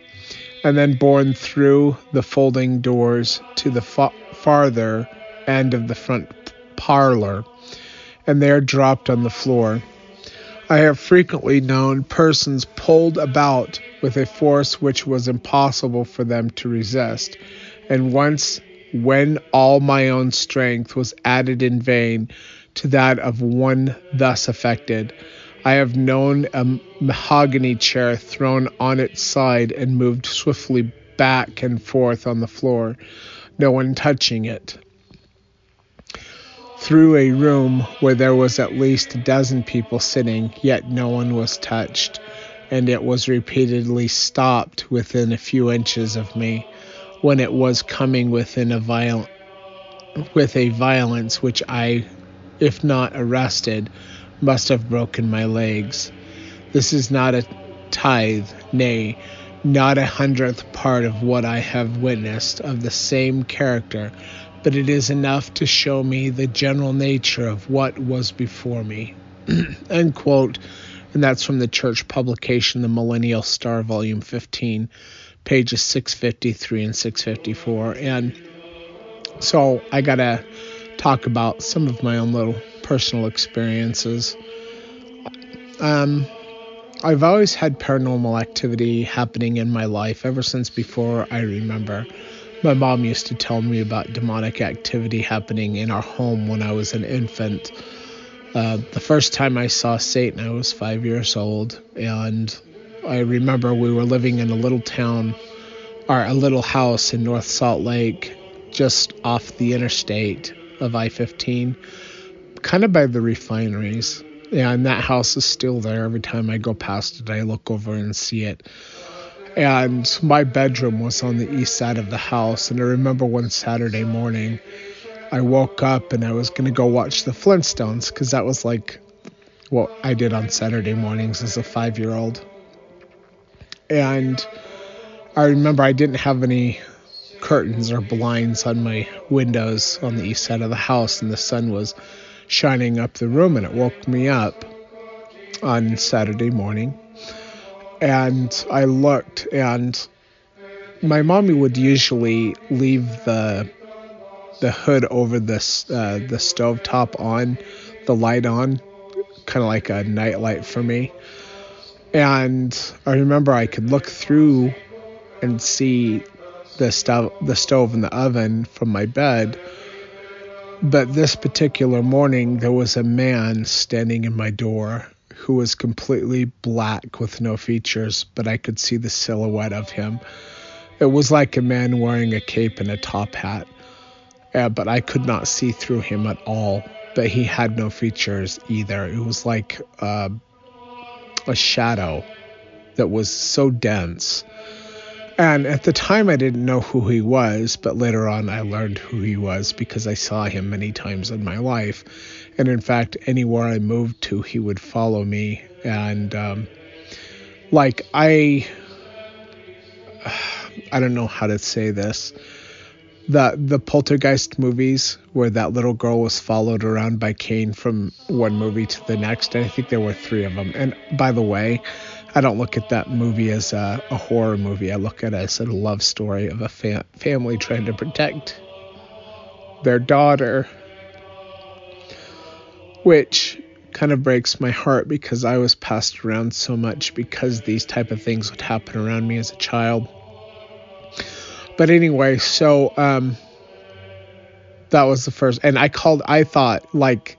and then borne through the folding doors to the fa- farther end of the front parlor, and they are dropped on the floor. I have frequently known persons pulled about with a force which was impossible for them to resist, and once, when all my own strength was added in vain, to that of one thus affected. I have known a mahogany chair thrown on its side and moved swiftly back and forth on the floor, no one touching it. Through a room where there was at least a dozen people sitting, yet no one was touched, and it was repeatedly stopped within a few inches of me when it was coming within a violent with a violence which I if not arrested, must have broken my legs. This is not a tithe, nay, not a hundredth part of what I have witnessed of the same character, but it is enough to show me the general nature of what was before me. <clears throat> End quote. and that's from the church publication, The Millennial Star, Volume 15, pages 653 and 654. And so I got to talk about some of my own little personal experiences. Um, I've always had paranormal activity happening in my life ever since before I remember. My mom used to tell me about demonic activity happening in our home when I was an infant. Uh, the first time I saw Satan, I was five years old, and I remember we were living in a little town, or a little house in North Salt Lake, just off the interstate of I 15, kind of by the refineries. Yeah, and that house is still there. Every time I go past it, I look over and see it. And my bedroom was on the east side of the house. And I remember one Saturday morning, I woke up and I was going to go watch the Flintstones because that was like what I did on Saturday mornings as a five year old. And I remember I didn't have any curtains or blinds on my windows on the east side of the house, and the sun was shining up the room, and it woke me up on Saturday morning. And I looked, and my mommy would usually leave the the hood over this uh, the stove top on, the light on, kind of like a night light for me. And I remember I could look through and see the stove the stove and the oven from my bed. But this particular morning there was a man standing in my door who was completely black with no features, but I could see the silhouette of him. It was like a man wearing a cape and a top hat, uh, but I could not see through him at all. But he had no features either. It was like uh, a shadow that was so dense. And at the time, I didn't know who he was, but later on, I learned who he was because I saw him many times in my life. And in fact, anywhere I moved to, he would follow me. And um, like, I. <sighs> I don't know how to say this. The the poltergeist movies where that little girl was followed around by Kane from one movie to the next. And I think there were three of them. And by the way, I don't look at that movie as a, a horror movie. I look at it as a love story of a fa- family trying to protect their daughter, which kind of breaks my heart because I was passed around so much because these type of things would happen around me as a child. But anyway, so um, that was the first, and I called. I thought like,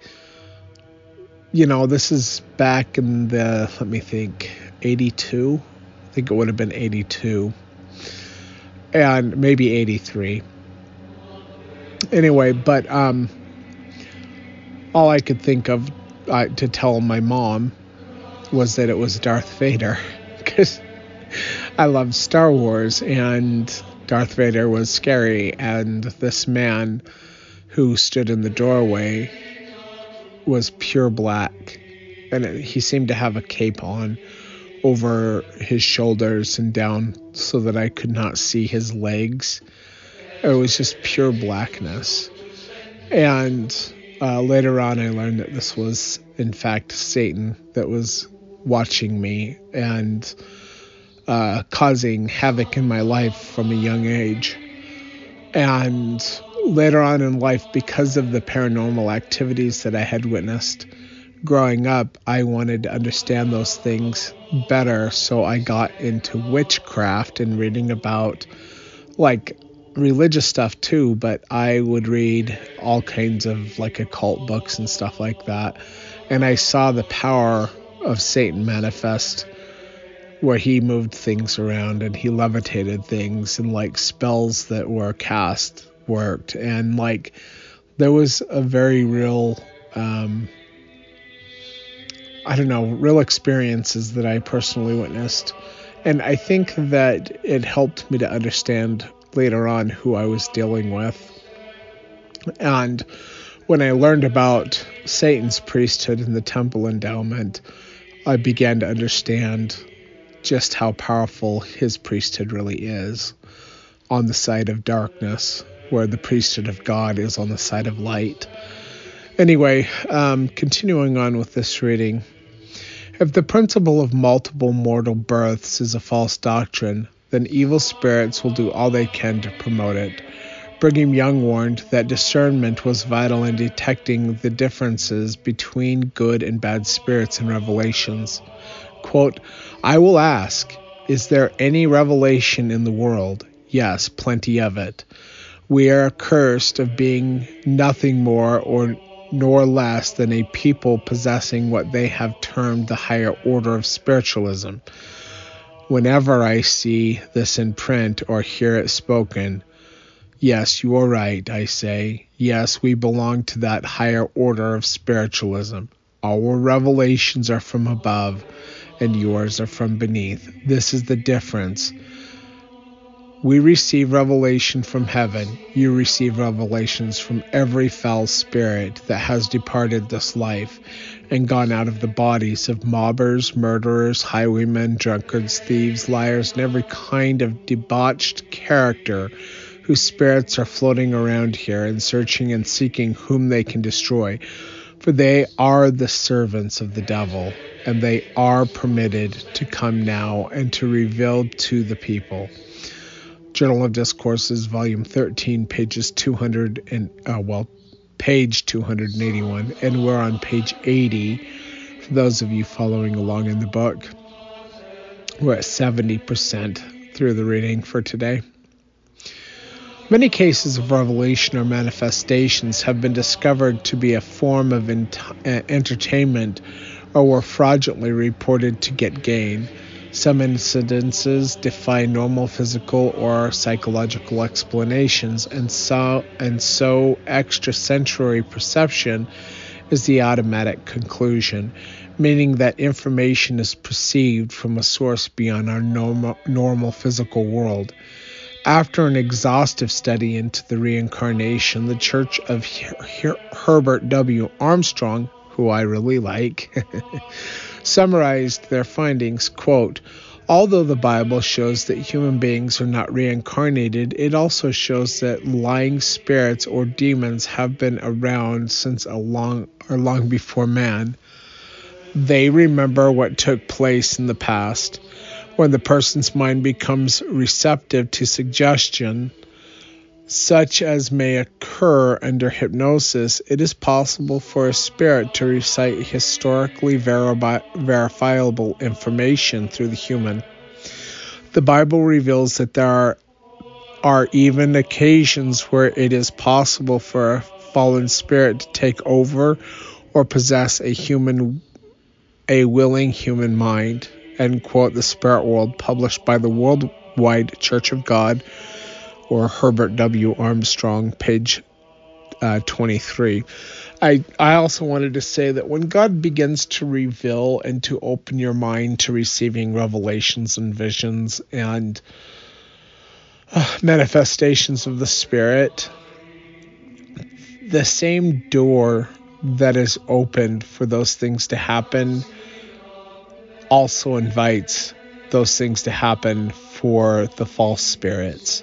you know, this is back in the. Let me think. 82. I think it would have been 82. And maybe 83. Anyway, but um, all I could think of uh, to tell my mom was that it was Darth Vader <laughs> because I loved Star Wars and Darth Vader was scary. And this man who stood in the doorway was pure black. And it, he seemed to have a cape on over his shoulders and down so that I could not see his legs. It was just pure blackness. And uh, later on, I learned that this was, in fact, Satan that was watching me and uh, causing havoc in my life from a young age. And later on in life, because of the paranormal activities that I had witnessed, growing up, I wanted to understand those things better. So I got into witchcraft and reading about like religious stuff too, but I would read all kinds of like occult books and stuff like that. And I saw the power of Satan manifest where he moved things around and he levitated things and like spells that were cast worked and like there was a very real um, I don't know, real experiences that I personally witnessed. And I think that it helped me to understand later on who I was dealing with. And when I learned about Satan's priesthood and the temple endowment, I began to understand just how powerful his priesthood really is on the side of darkness, where the priesthood of God is on the side of light. Anyway, um, continuing on with this reading. If the principle of multiple mortal births is a false doctrine, then evil spirits will do all they can to promote it. Brigham Young warned that discernment was vital in detecting the differences between good and bad spirits in revelations. Quote, I will ask, is there any revelation in the world? Yes, plenty of it. We are accursed of being nothing more or nor less than a people possessing what they have termed the higher order of spiritualism. Whenever I see this in print or hear it spoken, yes, you are right, I say. Yes, we belong to that higher order of spiritualism. Our revelations are from above, and yours are from beneath. This is the difference. We receive revelation from heaven. You receive revelations from every foul spirit that has departed this life and gone out of the bodies of mobbers, murderers, highwaymen, drunkards, thieves, liars, and every kind of debauched character whose spirits are floating around here and searching and seeking whom they can destroy. For they are the servants of the devil, and they are permitted to come now and to reveal to the people. Journal of Discourses, Volume 13, pages 200 and, uh, well, page 281, and we're on page 80 for those of you following along in the book. We're at 70% through the reading for today. Many cases of revelation or manifestations have been discovered to be a form of ent- uh, entertainment or were fraudulently reported to get gain. Some incidences defy normal physical or psychological explanations, and so and so extrasensory perception is the automatic conclusion, meaning that information is perceived from a source beyond our normal, normal physical world. After an exhaustive study into the reincarnation, the Church of Her- Her- Herbert W. Armstrong, who I really like, <laughs> summarized their findings quote although the bible shows that human beings are not reincarnated it also shows that lying spirits or demons have been around since a long or long before man. They remember what took place in the past. When the person's mind becomes receptive to suggestion such as may occur under hypnosis, it is possible for a spirit to recite historically verifi- verifiable information through the human. The Bible reveals that there are, are even occasions where it is possible for a fallen spirit to take over or possess a human a willing human mind. End quote the spirit world published by the Worldwide Church of God or Herbert W. Armstrong, page uh, 23. I, I also wanted to say that when God begins to reveal and to open your mind to receiving revelations and visions and uh, manifestations of the Spirit, the same door that is opened for those things to happen also invites those things to happen for the false spirits.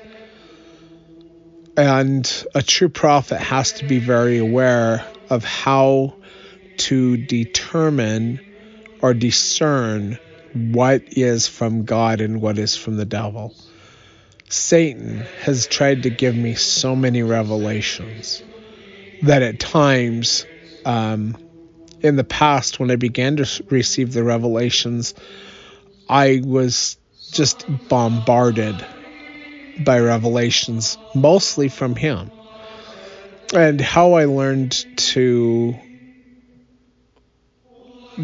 And a true prophet has to be very aware of how to determine or discern what is from God and what is from the devil. Satan has tried to give me so many revelations that at times, um, in the past, when I began to receive the revelations, I was just bombarded by revelations, mostly from him. And how I learned to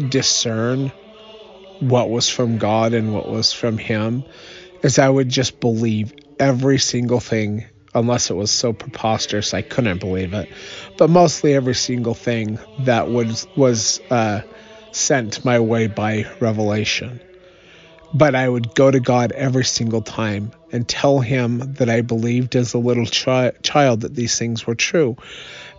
discern what was from God and what was from him is I would just believe every single thing unless it was so preposterous I couldn't believe it. But mostly every single thing that was was uh, sent my way by revelation. But I would go to God every single time and tell him that I believed as a little chi- child that these things were true.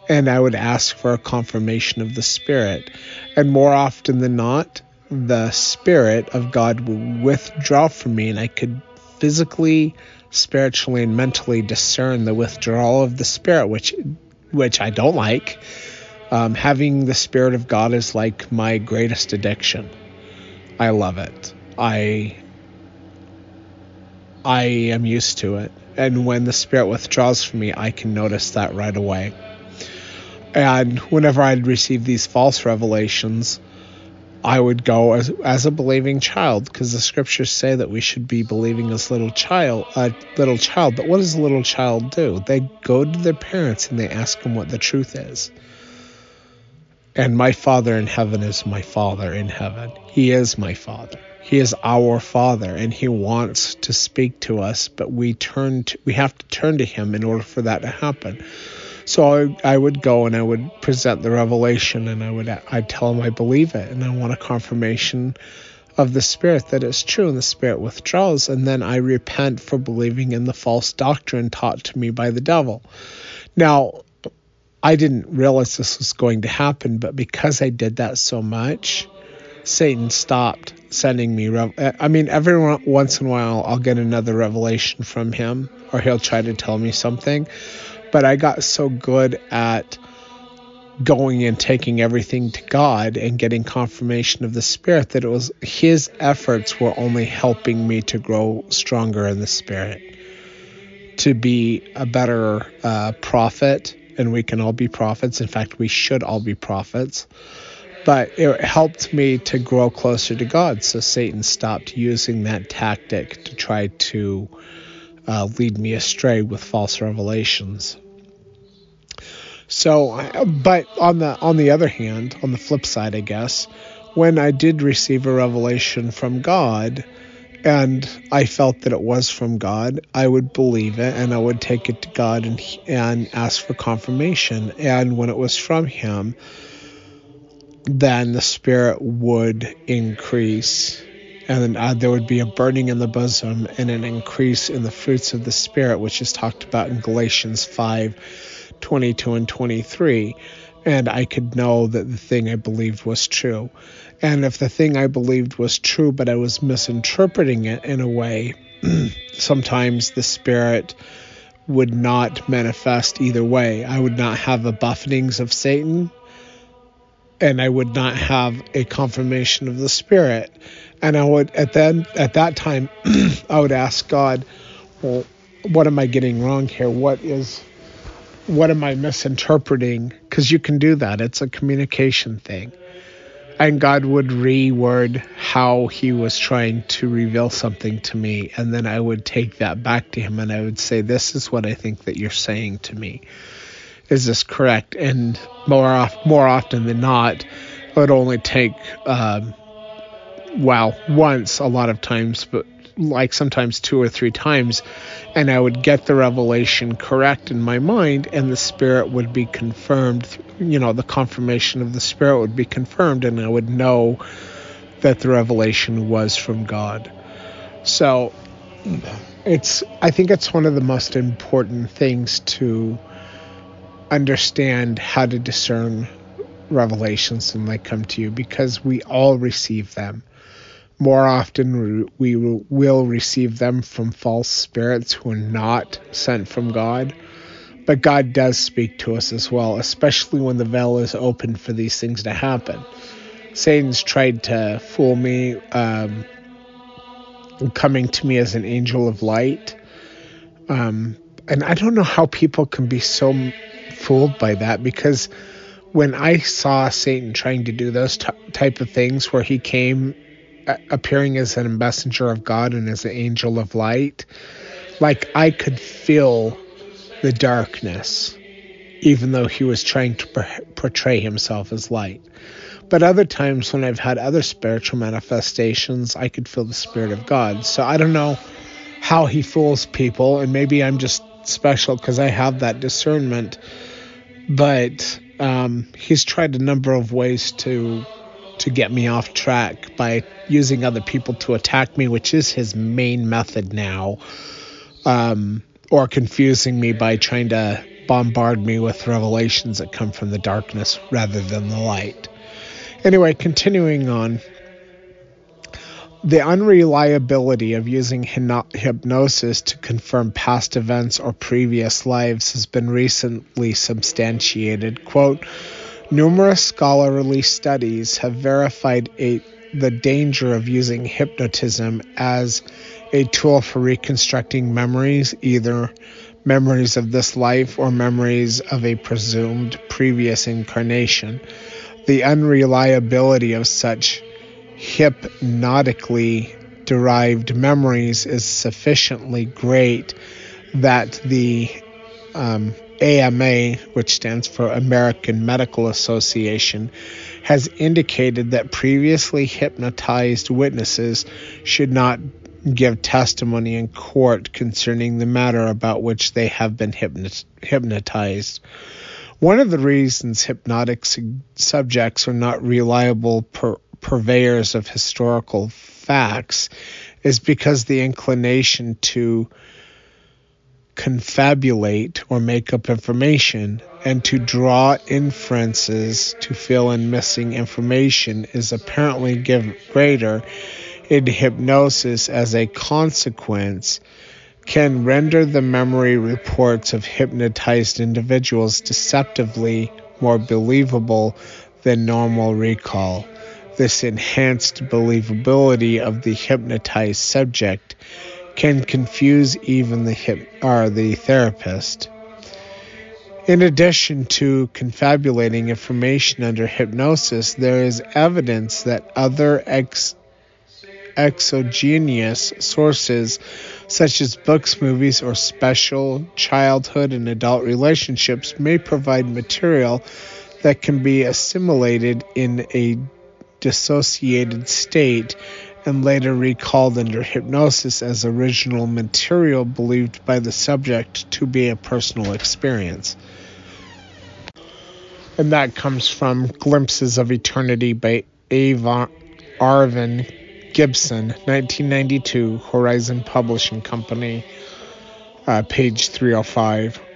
And I would ask for a confirmation of the Spirit. And more often than not, the Spirit of God would withdraw from me, and I could physically, spiritually, and mentally discern the withdrawal of the Spirit, which, which I don't like. Um, having the Spirit of God is like my greatest addiction. I love it. I I am used to it. And when the spirit withdraws from me, I can notice that right away. And whenever I'd receive these false revelations, I would go as, as a believing child because the scriptures say that we should be believing as little child, a little child. But what does a little child do? They go to their parents and they ask them what the truth is. And my Father in heaven is my Father in heaven. He is my Father. He is our Father, and He wants to speak to us, but we turn to, we have to turn to Him in order for that to happen. So I, I would go and I would present the revelation, and I would I'd tell him I believe it, and I want a confirmation of the Spirit that it's true, and the Spirit withdraws, and then I repent for believing in the false doctrine taught to me by the devil. Now, I didn't realize this was going to happen, but because I did that so much, Satan stopped sending me. Rev- I mean, every once in a while, I'll get another revelation from him, or he'll try to tell me something. But I got so good at going and taking everything to God and getting confirmation of the Spirit that it was his efforts were only helping me to grow stronger in the Spirit, to be a better uh, prophet. And we can all be prophets. In fact, we should all be prophets but it helped me to grow closer to God. So Satan stopped using that tactic to try to uh, lead me astray with false revelations. So, but on the on the other hand, on the flip side, I guess, when I did receive a revelation from God, and I felt that it was from God, I would believe it and I would take it to God and and ask for confirmation. And when it was from Him, then the spirit would increase and uh, there would be a burning in the bosom and an increase in the fruits of the spirit which is talked about in galatians 5 22 and 23 and i could know that the thing i believed was true. And if the thing i believed was true but i was misinterpreting it in a way <clears throat> sometimes the spirit would not manifest either way. I would not have the buffetings of satan and I would not have a confirmation of the Spirit. And I would at then at that time <clears throat> I would ask God, well, what am I getting wrong here? What is what am I misinterpreting? Because you can do that. It's a communication thing. And God would reword how he was trying to reveal something to me. And then I would take that back to him and I would say, This is what I think that you're saying to me is this correct? And more off, more often than not, it would only take, um, well, once a lot of times, but like sometimes two or three times, and I would get the revelation correct in my mind, and the spirit would be confirmed. You know, the confirmation of the spirit would be confirmed, and I would know that the revelation was from God. So, it's I think it's one of the most important things to understand how to discern revelations when they come to you because we all receive them. More often, we will receive them from false spirits who are not sent from God. But God does speak to us as well, especially when the veil is open for these things to happen. Satan's tried to fool me, um, coming to me as an angel of light. Um, and I don't know how people can be so fooled by that because when I saw Satan trying to do those t- type of things where he came uh, appearing as an messenger of God and as an angel of light, like I could feel the darkness, even though he was trying to per- portray himself as light. But other times when I've had other spiritual manifestations, I could feel the Spirit of God. So I don't know how he fools people, and maybe I'm just special because I have that discernment but um, he's tried a number of ways to to get me off track by using other people to attack me, which is his main method now, um, or confusing me by trying to bombard me with revelations that come from the darkness rather than the light. Anyway, continuing on the unreliability of using hypnosis to confirm past events or previous lives has been recently substantiated. Quote, Numerous scholarly studies have verified a, the danger of using hypnotism as a tool for reconstructing memories, either memories of this life or memories of a presumed previous incarnation. The unreliability of such hypnotically derived memories is sufficiently great that the um, AMA, which stands for American Medical Association, has indicated that previously hypnotized witnesses should not give testimony in court concerning the matter about which they have been hypnotized. One of the reasons hypnotic su- subjects are not reliable per- purveyors of historical facts is because the inclination to confabulate or make up information and to draw inferences to fill in missing information is apparently give greater in hypnosis as a consequence can render the memory reports of hypnotized individuals deceptively more believable than normal recall. This enhanced believability of the hypnotized subject can confuse even the hip or the therapist. In addition to confabulating information under hypnosis, there is evidence that other ex- exogenous sources, such as books, movies, or special childhood and adult relationships, may provide material that can be assimilated in a dissociated state and later recalled under hypnosis as original material believed by the subject to be a personal experience. And that comes from Glimpses of Eternity by Ava Arvin Gibson, 1992, Horizon Publishing Company, uh, page 305.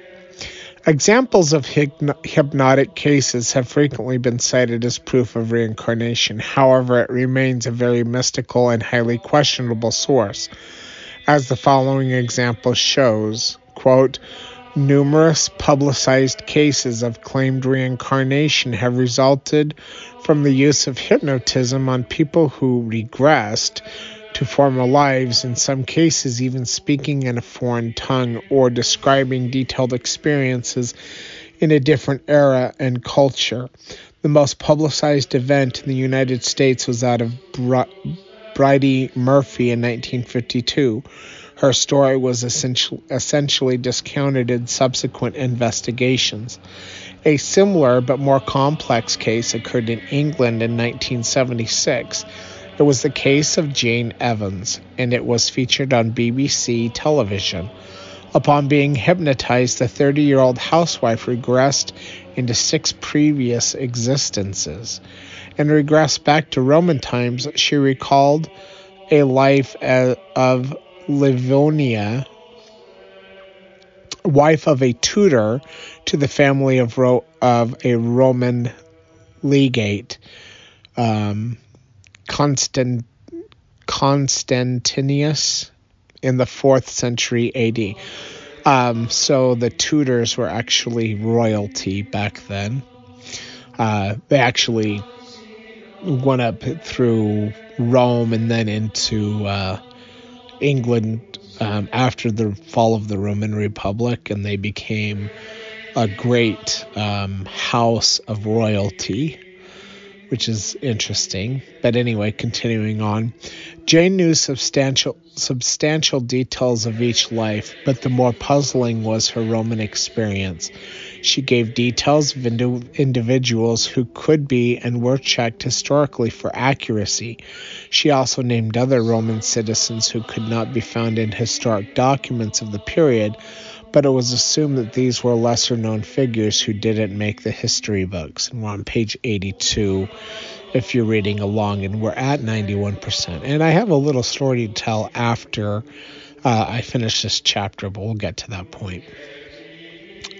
Examples of hypnotic cases have frequently been cited as proof of reincarnation. However, it remains a very mystical and highly questionable source. As the following example shows, quote, numerous publicized cases of claimed reincarnation have resulted from the use of hypnotism on people who regressed to former lives, in some cases, even speaking in a foreign tongue or describing detailed experiences in a different era and culture. The most publicized event in the United States was that of Bridey Murphy in 1952. Her story was essentially discounted in subsequent investigations. A similar but more complex case occurred in England in 1976. It was the case of Jane Evans, and it was featured on BBC television. Upon being hypnotized, the 30 year old housewife regressed into six previous existences. And regressed back to Roman times, she recalled a life of Livonia, wife of a tutor to the family of, Ro- of a Roman legate. Um, Constant, Constantinius in the fourth century AD. Um, so the Tudors were actually royalty back then. Uh, they actually went up through Rome and then into uh, England um, after the fall of the Roman Republic, and they became a great um, house of royalty which is interesting. But anyway, continuing on. Jane knew substantial substantial details of each life, but the more puzzling was her Roman experience. She gave details of individuals who could be and were checked historically for accuracy. She also named other Roman citizens who could not be found in historic documents of the period, but it was assumed that these were lesser known figures who didn't make the history books. And we're on page 82 if you're reading along, and we're at 91%. And I have a little story to tell after uh, I finish this chapter, but we'll get to that point.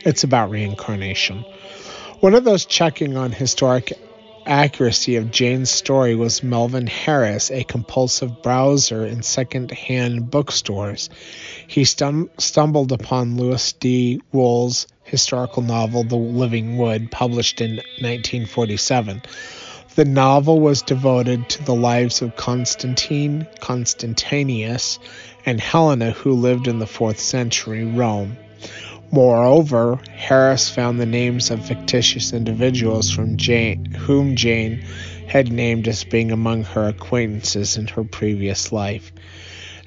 It's about reincarnation. One of those checking on historic accuracy of Jane's story was Melvin Harris, a compulsive browser in second-hand bookstores. He stum- stumbled upon Louis de Wohl's historical novel The Living Wood, published in 1947. The novel was devoted to the lives of Constantine, Constantius, and Helena, who lived in the 4th century Rome. Moreover, Harris found the names of fictitious individuals from Jane, whom Jane had named as being among her acquaintances in her previous life.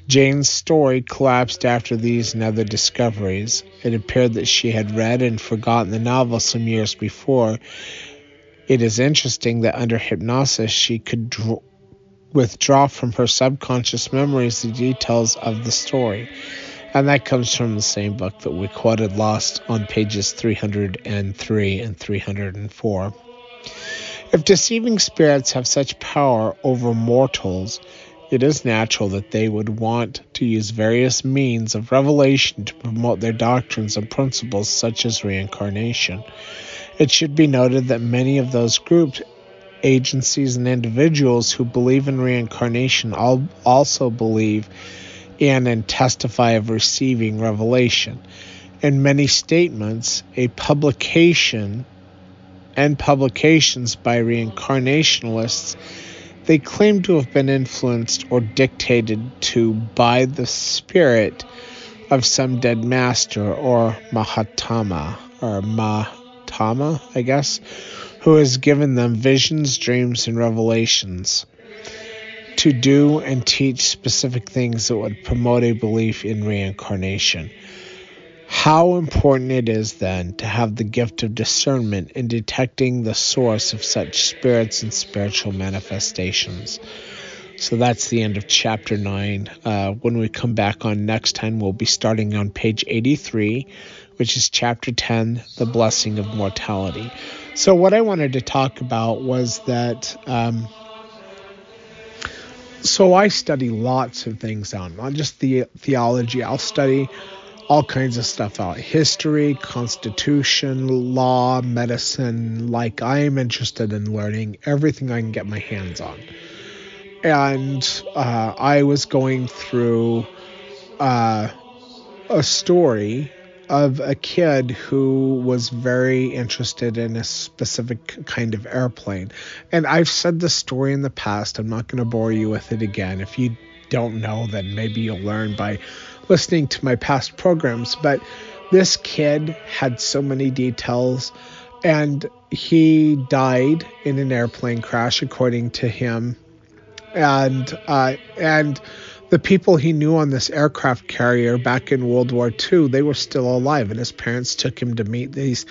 Jane's story collapsed after these and other discoveries. It appeared that she had read and forgotten the novel some years before. It is interesting that under hypnosis she could draw, withdraw from her subconscious memories the details of the story. And that comes from the same book that we quoted lost on pages 303 and 304. If deceiving spirits have such power over mortals, it is natural that they would want to use various means of revelation to promote their doctrines and principles, such as reincarnation. It should be noted that many of those groups, agencies, and individuals who believe in reincarnation also believe in and testify of receiving revelation. In many statements, a publication and publications by reincarnationalists they claim to have been influenced or dictated to by the spirit of some dead master or Mahatma or Mahatma, I guess, who has given them visions, dreams, and revelations to do and teach specific things that would promote a belief in reincarnation. How important it is then to have the gift of discernment in detecting the source of such spirits and spiritual manifestations. So that's the end of chapter 9. Uh, when we come back on next time, we'll be starting on page 83, which is chapter 10, The Blessing of Mortality. So, what I wanted to talk about was that. Um, so, I study lots of things out, not just the theology, I'll study all kinds of stuff out history, constitution, law, medicine. Like, I am interested in learning everything I can get my hands on. And uh, I was going through uh, a story of a kid who was very interested in a specific kind of airplane. And I've said this story in the past. I'm not going to bore you with it again. If you don't know, then maybe you'll learn by listening to my past programs, but this kid had so many details and he died in an airplane crash according to him. And uh, and the people he knew on this aircraft carrier back in World War II they were still alive and his parents took him to meet these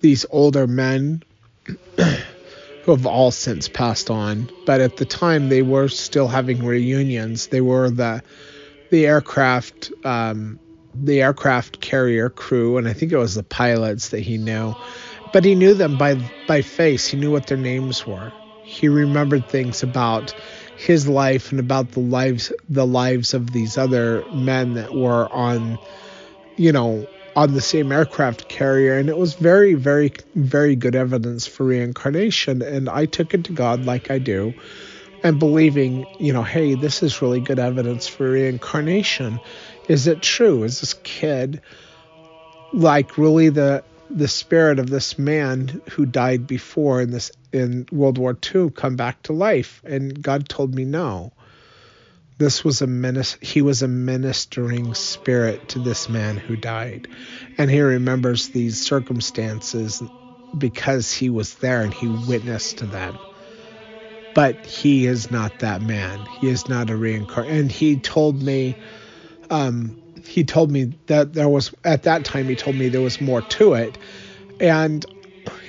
these older men <clears throat> who have all since passed on. But at the time they were still having reunions. They were the the aircraft um, the aircraft carrier crew, and I think it was the pilots that he knew, but he knew them by by face. He knew what their names were. He remembered things about his life and about the lives the lives of these other men that were on, you know, on the same aircraft carrier, and it was very, very, very good evidence for reincarnation. And I took it to God like I do and believing, you know, hey, this is really good evidence for reincarnation. Is it true? Is this kid like really the the spirit of this man who died before in this in World War II come back to life? And God told me no. This was a minis- he was a ministering spirit to this man who died. And he remembers these circumstances because he was there and he witnessed to them but he is not that man. He is not a reincarnate. And he told me, um, he told me that there was at that time. He told me there was more to it, and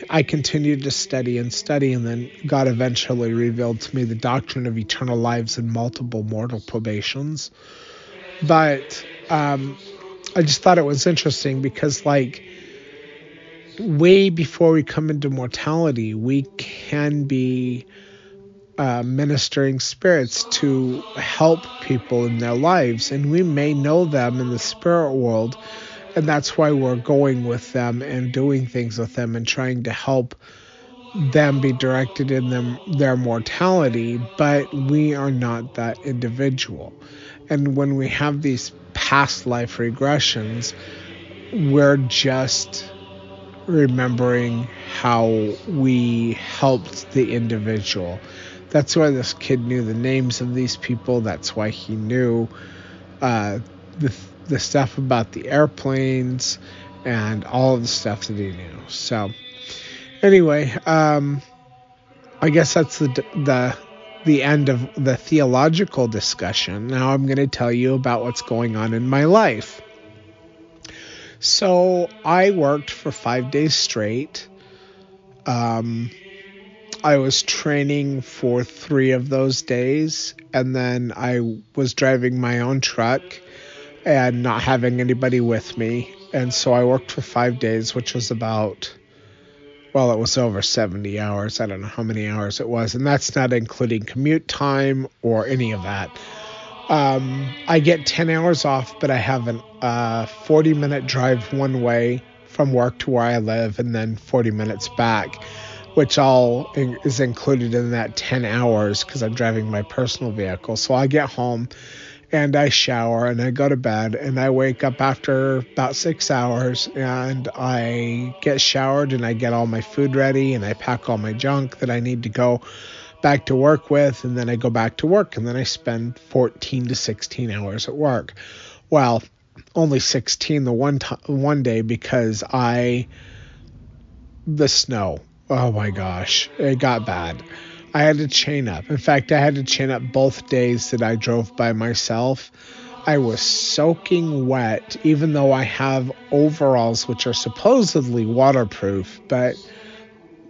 I continued to study and study, and then God eventually revealed to me the doctrine of eternal lives and multiple mortal probations. But um, I just thought it was interesting because, like, way before we come into mortality, we can be uh, ministering spirits to help people in their lives, and we may know them in the spirit world, and that's why we're going with them and doing things with them and trying to help them be directed in them their mortality. But we are not that individual, and when we have these past life regressions, we're just remembering how we helped the individual. That's why this kid knew the names of these people. That's why he knew uh, the the stuff about the airplanes and all of the stuff that he knew. So anyway, um, I guess that's the the the end of the theological discussion. Now I'm going to tell you about what's going on in my life. So I worked for five days straight. Um, I was training for three of those days, and then I was driving my own truck and not having anybody with me. And so I worked for five days, which was about, well, it was over 70 hours. I don't know how many hours it was. And that's not including commute time or any of that. Um, I get 10 hours off, but I have a uh, 40 minute drive one way from work to where I live and then 40 minutes back, which all is included in that 10 hours because I'm driving my personal vehicle. So I get home and I shower and I go to bed and I wake up after about six hours and I get showered and I get all my food ready and I pack all my junk that I need to go back to work with and then I go back to work and then I spend 14 to 16 hours at work. Well, only 16 the one one day because I the snow. Oh my gosh, it got bad. I had to chain up. In fact, I had to chain up both days that I drove by myself. I was soaking wet, even though I have overalls which are supposedly waterproof, but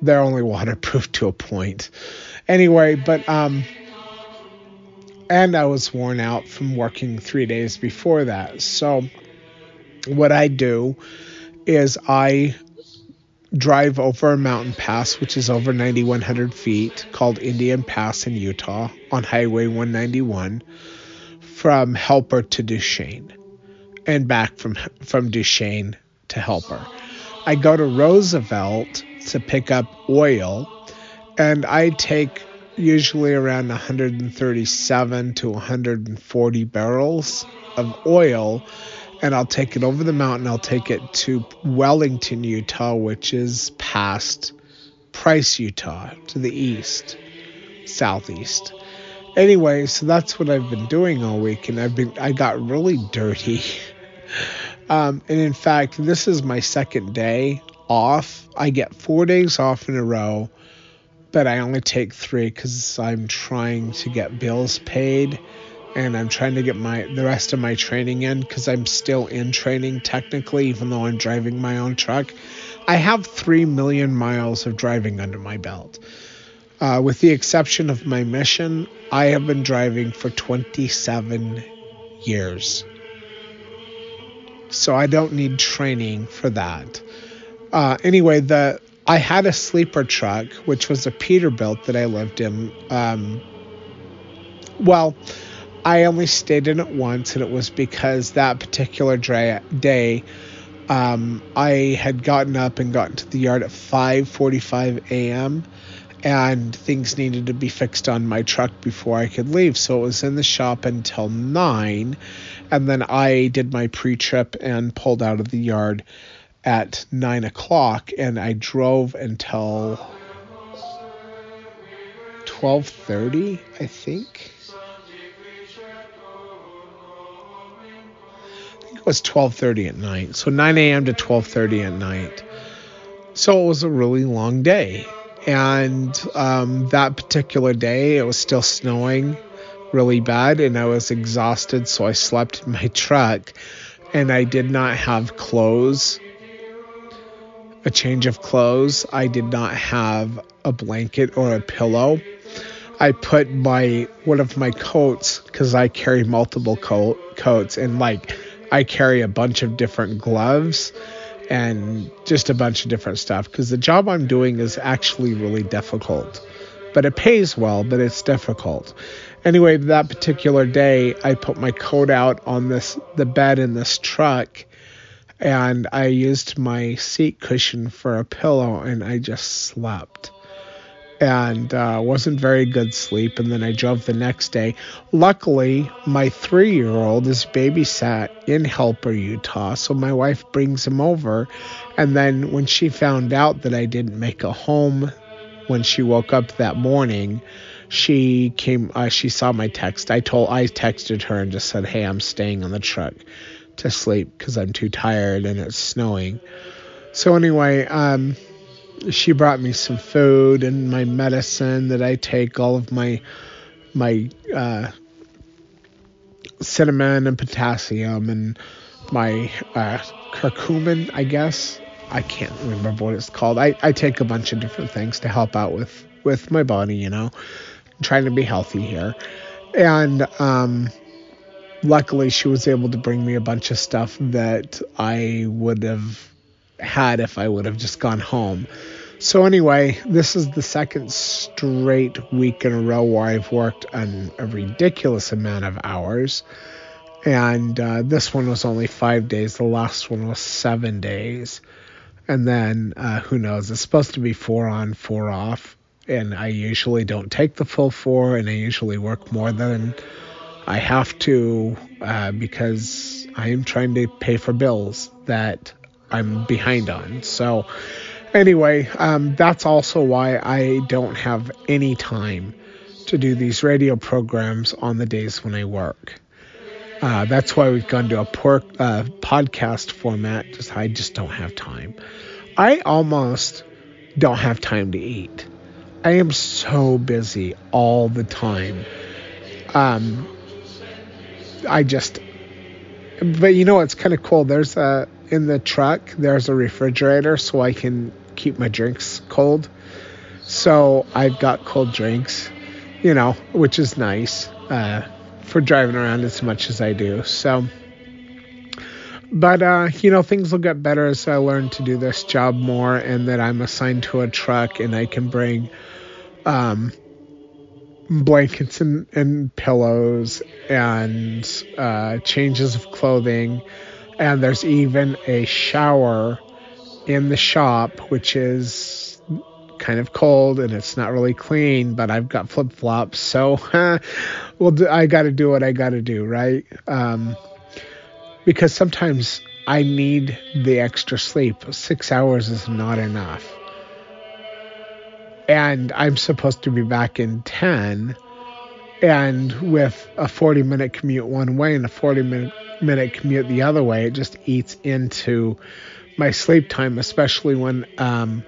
they're only <laughs> waterproof to a point. Anyway, but um and I was worn out from working 3 days before that. So what I do is I drive over a mountain pass, which is over 9,100 feet, called Indian Pass in Utah on Highway 191, from Helper to Duchesne, and back from from Duchesne to Helper. I go to Roosevelt to pick up oil, and I take usually around 137 to 140 barrels of oil and I'll take it over the mountain. I'll take it to Wellington, Utah, which is past Price, Utah, to the east, southeast. Anyway, so that's what I've been doing all week, and I've been I got really dirty. <laughs> um, and in fact, this is my second day off. I get four days off in a row, but I only take three because I'm trying to get bills paid and I'm trying to get my the rest of my training in because I'm still in training technically, even though I'm driving my own truck. I have three million miles of driving under my belt. Uh, with the exception of my mission, I have been driving for 27 years. So I don't need training for that. Uh, anyway, the I had a sleeper truck, which was a Peterbilt that I lived in. Um, well, I only stayed in it once, and it was because that particular dra- day, um, I had gotten up and gotten to the yard at 5:45 a.m. and things needed to be fixed on my truck before I could leave. So it was in the shop until nine, and then I did my pre-trip and pulled out of the yard at nine o'clock, and I drove until 12:30, I think. Was 12:30 at night. So 9 a.m. to 12:30 at night. So it was a really long day, and um, that particular day it was still snowing really bad, and I was exhausted. So I slept in my <laughs> truck, and I did not have clothes, a change of clothes. I did not have a blanket or a pillow. I put my one of my coats because I carry multiple coat coats and like I carry a bunch of different gloves and just a bunch of different stuff because the job I'm doing is actually really difficult. But it pays well, but it's difficult. Anyway, that particular day, I put my coat out on this the bed in this truck and I used my seat cushion for a pillow and I just slept. And uh, wasn't very good sleep. And then I drove the next day. Luckily, my three year old is babysat in Helper, Utah. So my wife brings him over. And then when she found out that I didn't make a home when she woke up that morning, she came, uh, she saw my text. I told, I texted her and just said, Hey, I'm staying on the truck to sleep because I'm too tired and it's snowing. So anyway, um, she brought me some food and my medicine that I take, all of my my uh, cinnamon and potassium and my uh, curcumin, I guess. I can't remember what it's called. I, I take a bunch of different things to help out with with my body, you know, I'm trying to be healthy here. And um, luckily, she was able to bring me a bunch of stuff that I would have had if I would have just gone home. So anyway, this is the second straight week in a row where I've worked an, a ridiculous amount of hours. And uh, this one was only five days. The last one was seven days. And then uh, who knows? It's supposed to be four on, four off. And I usually don't take the full four, and I usually work more than I have to uh, because I am trying to pay for bills that I'm behind on. So, anyway, um, that's also why I don't have any time to do these radio programs on the days when I work. Uh, that's why we've gone to a uh, podcast format. Just I just don't have time. I almost don't have time to eat. I am so busy all the time. Um, I just, but you know, it's kind of cool. There's a in the truck. There's a refrigerator, so I can keep my drinks cold. So I've got cold drinks, you know, which is nice uh, for driving around as much as I do. So, but uh, you know, things will get better as I learn to do this job more, and that I'm assigned to a truck, and I can bring um, blankets and, and pillows and uh, changes of clothing, and there's even a shower in the shop, which is kind of cold and it's not really clean, but I've got flip flops, so <laughs> well, I got to do what I got to do, right? Um, because sometimes I need the extra sleep. Six hours is not enough. And I'm supposed to be back in 10. And with a 40 minute commute one way and a 40 minute, commute the other way, it just eats into my sleep time, especially when um,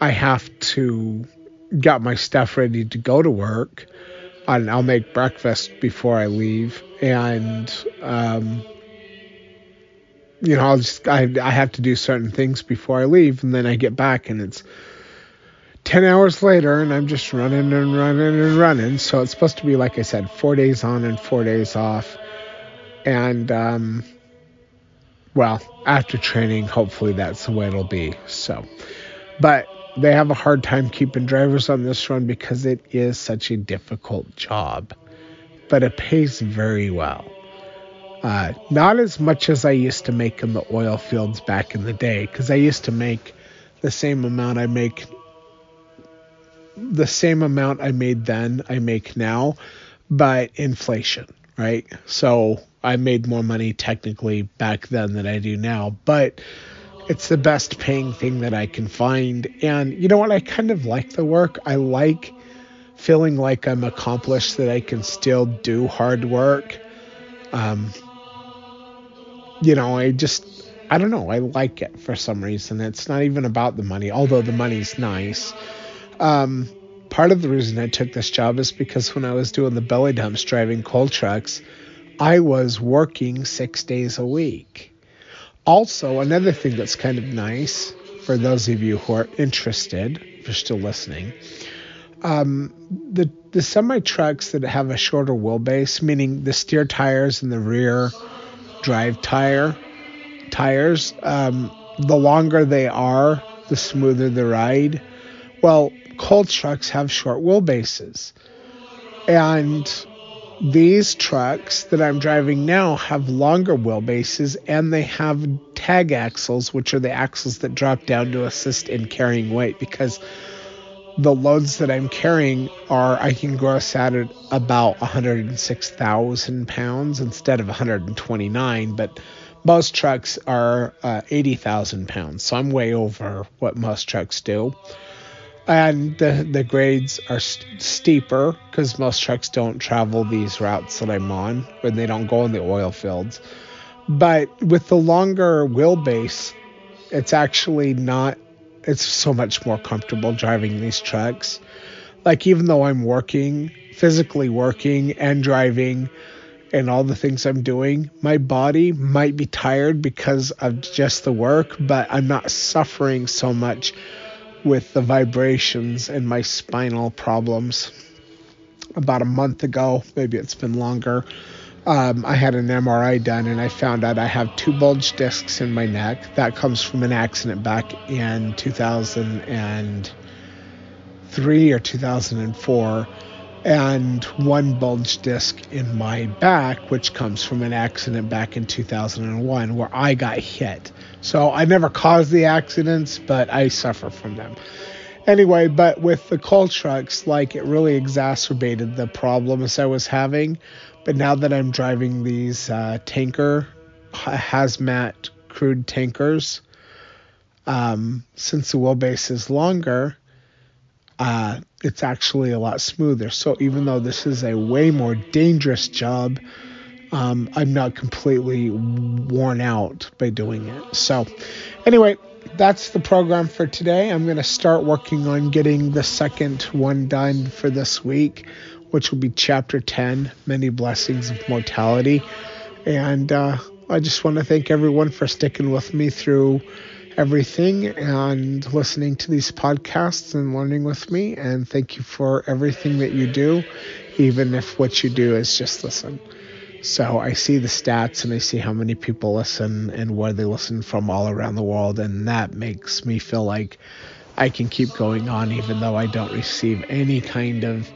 I have to get my stuff ready to go to work. And I'll make breakfast before I leave. And, um, you know, I'll just I I have to do certain things before I leave, and then I get back, and it's ten hours later, and I'm just running and running and running. So it's supposed to be like I said, four days on and four days off, and um, well, after training, hopefully that's the way it'll be. So, but they have a hard time keeping drivers on this run because it is such a difficult job, but it pays very well. Uh, not as much as I used to make in the oil fields back in the day, because I used to make the same amount I make, the same amount I made then, I make now, but inflation, right? So I made more money technically back then than I do now, but it's the best paying thing that I can find. And you know what? I kind of like the work. I like feeling like I'm accomplished, that I can still do hard work. Um, you know, I just, I don't know, I like it for some reason. It's not even about the money, although the money's nice. Um, part of the reason I took this job is because when I was doing the belly dumps driving coal trucks, I was working six days a week. Also, another thing that's kind of nice for those of you who are interested, if you're still listening, um, the the semi trucks that have a shorter wheelbase, meaning the steer tires and the rear drive tire tires, um, the longer they are, the smoother the ride. Well, coal trucks have short wheelbases, and these trucks that I'm driving now have longer wheelbases and they have tag axles, which are the axles that drop down to assist in carrying weight because the loads that I'm carrying are I can gross out at about 106,000 pounds instead of 129, but most trucks are uh, 80,000 pounds, so I'm way over what most trucks do. And the the grades are st- steeper because most trucks don't travel these routes that I'm on, when they don't go in the oil fields. But with the longer wheelbase, it's actually not it's so much more comfortable driving these trucks. Like even though I'm working, physically working and driving and all the things I'm doing, my body might be tired because of just the work, but I'm not suffering so much with the vibrations and my spinal problems. About a month ago, maybe it's been longer, um, I had an MRI done and I found out I have two bulge discs in my neck. That comes from an accident back in 2003 or 2004. And one bulge disc in my back, which comes from an accident back in 2001 where I got hit. So I never caused the accidents, but I suffer from them. Anyway, but with the coal trucks, like it really exacerbated the problems I was having but now that I'm driving these uh, tanker, hazmat crude tankers, um, since the wheelbase is longer, uh, it's actually a lot smoother. So even though this is a way more dangerous job, um, I'm not completely worn out by doing it. So, anyway, that's the program for today. I'm going to start working on getting the second one done for this week which will be chapter 10 Many Blessings of Mortality. And uh, I just want to thank everyone for sticking with me through everything and listening to these podcasts and learning with me. And thank you for everything that you do, even if what you do is just listen. So I see the stats and I see how many people listen and where they listen from all around the world. And that makes me feel like I can keep going on, even though I don't receive any kind of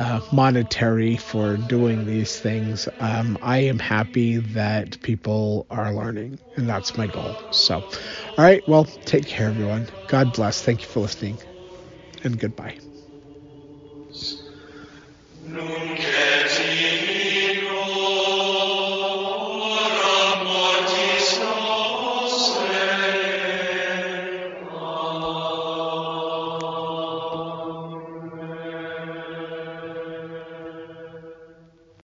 uh, monetary for doing these things. Um, I am happy that people are learning, and that's my goal. So, all right, well, take care, everyone. God bless. Thank you for listening, and goodbye.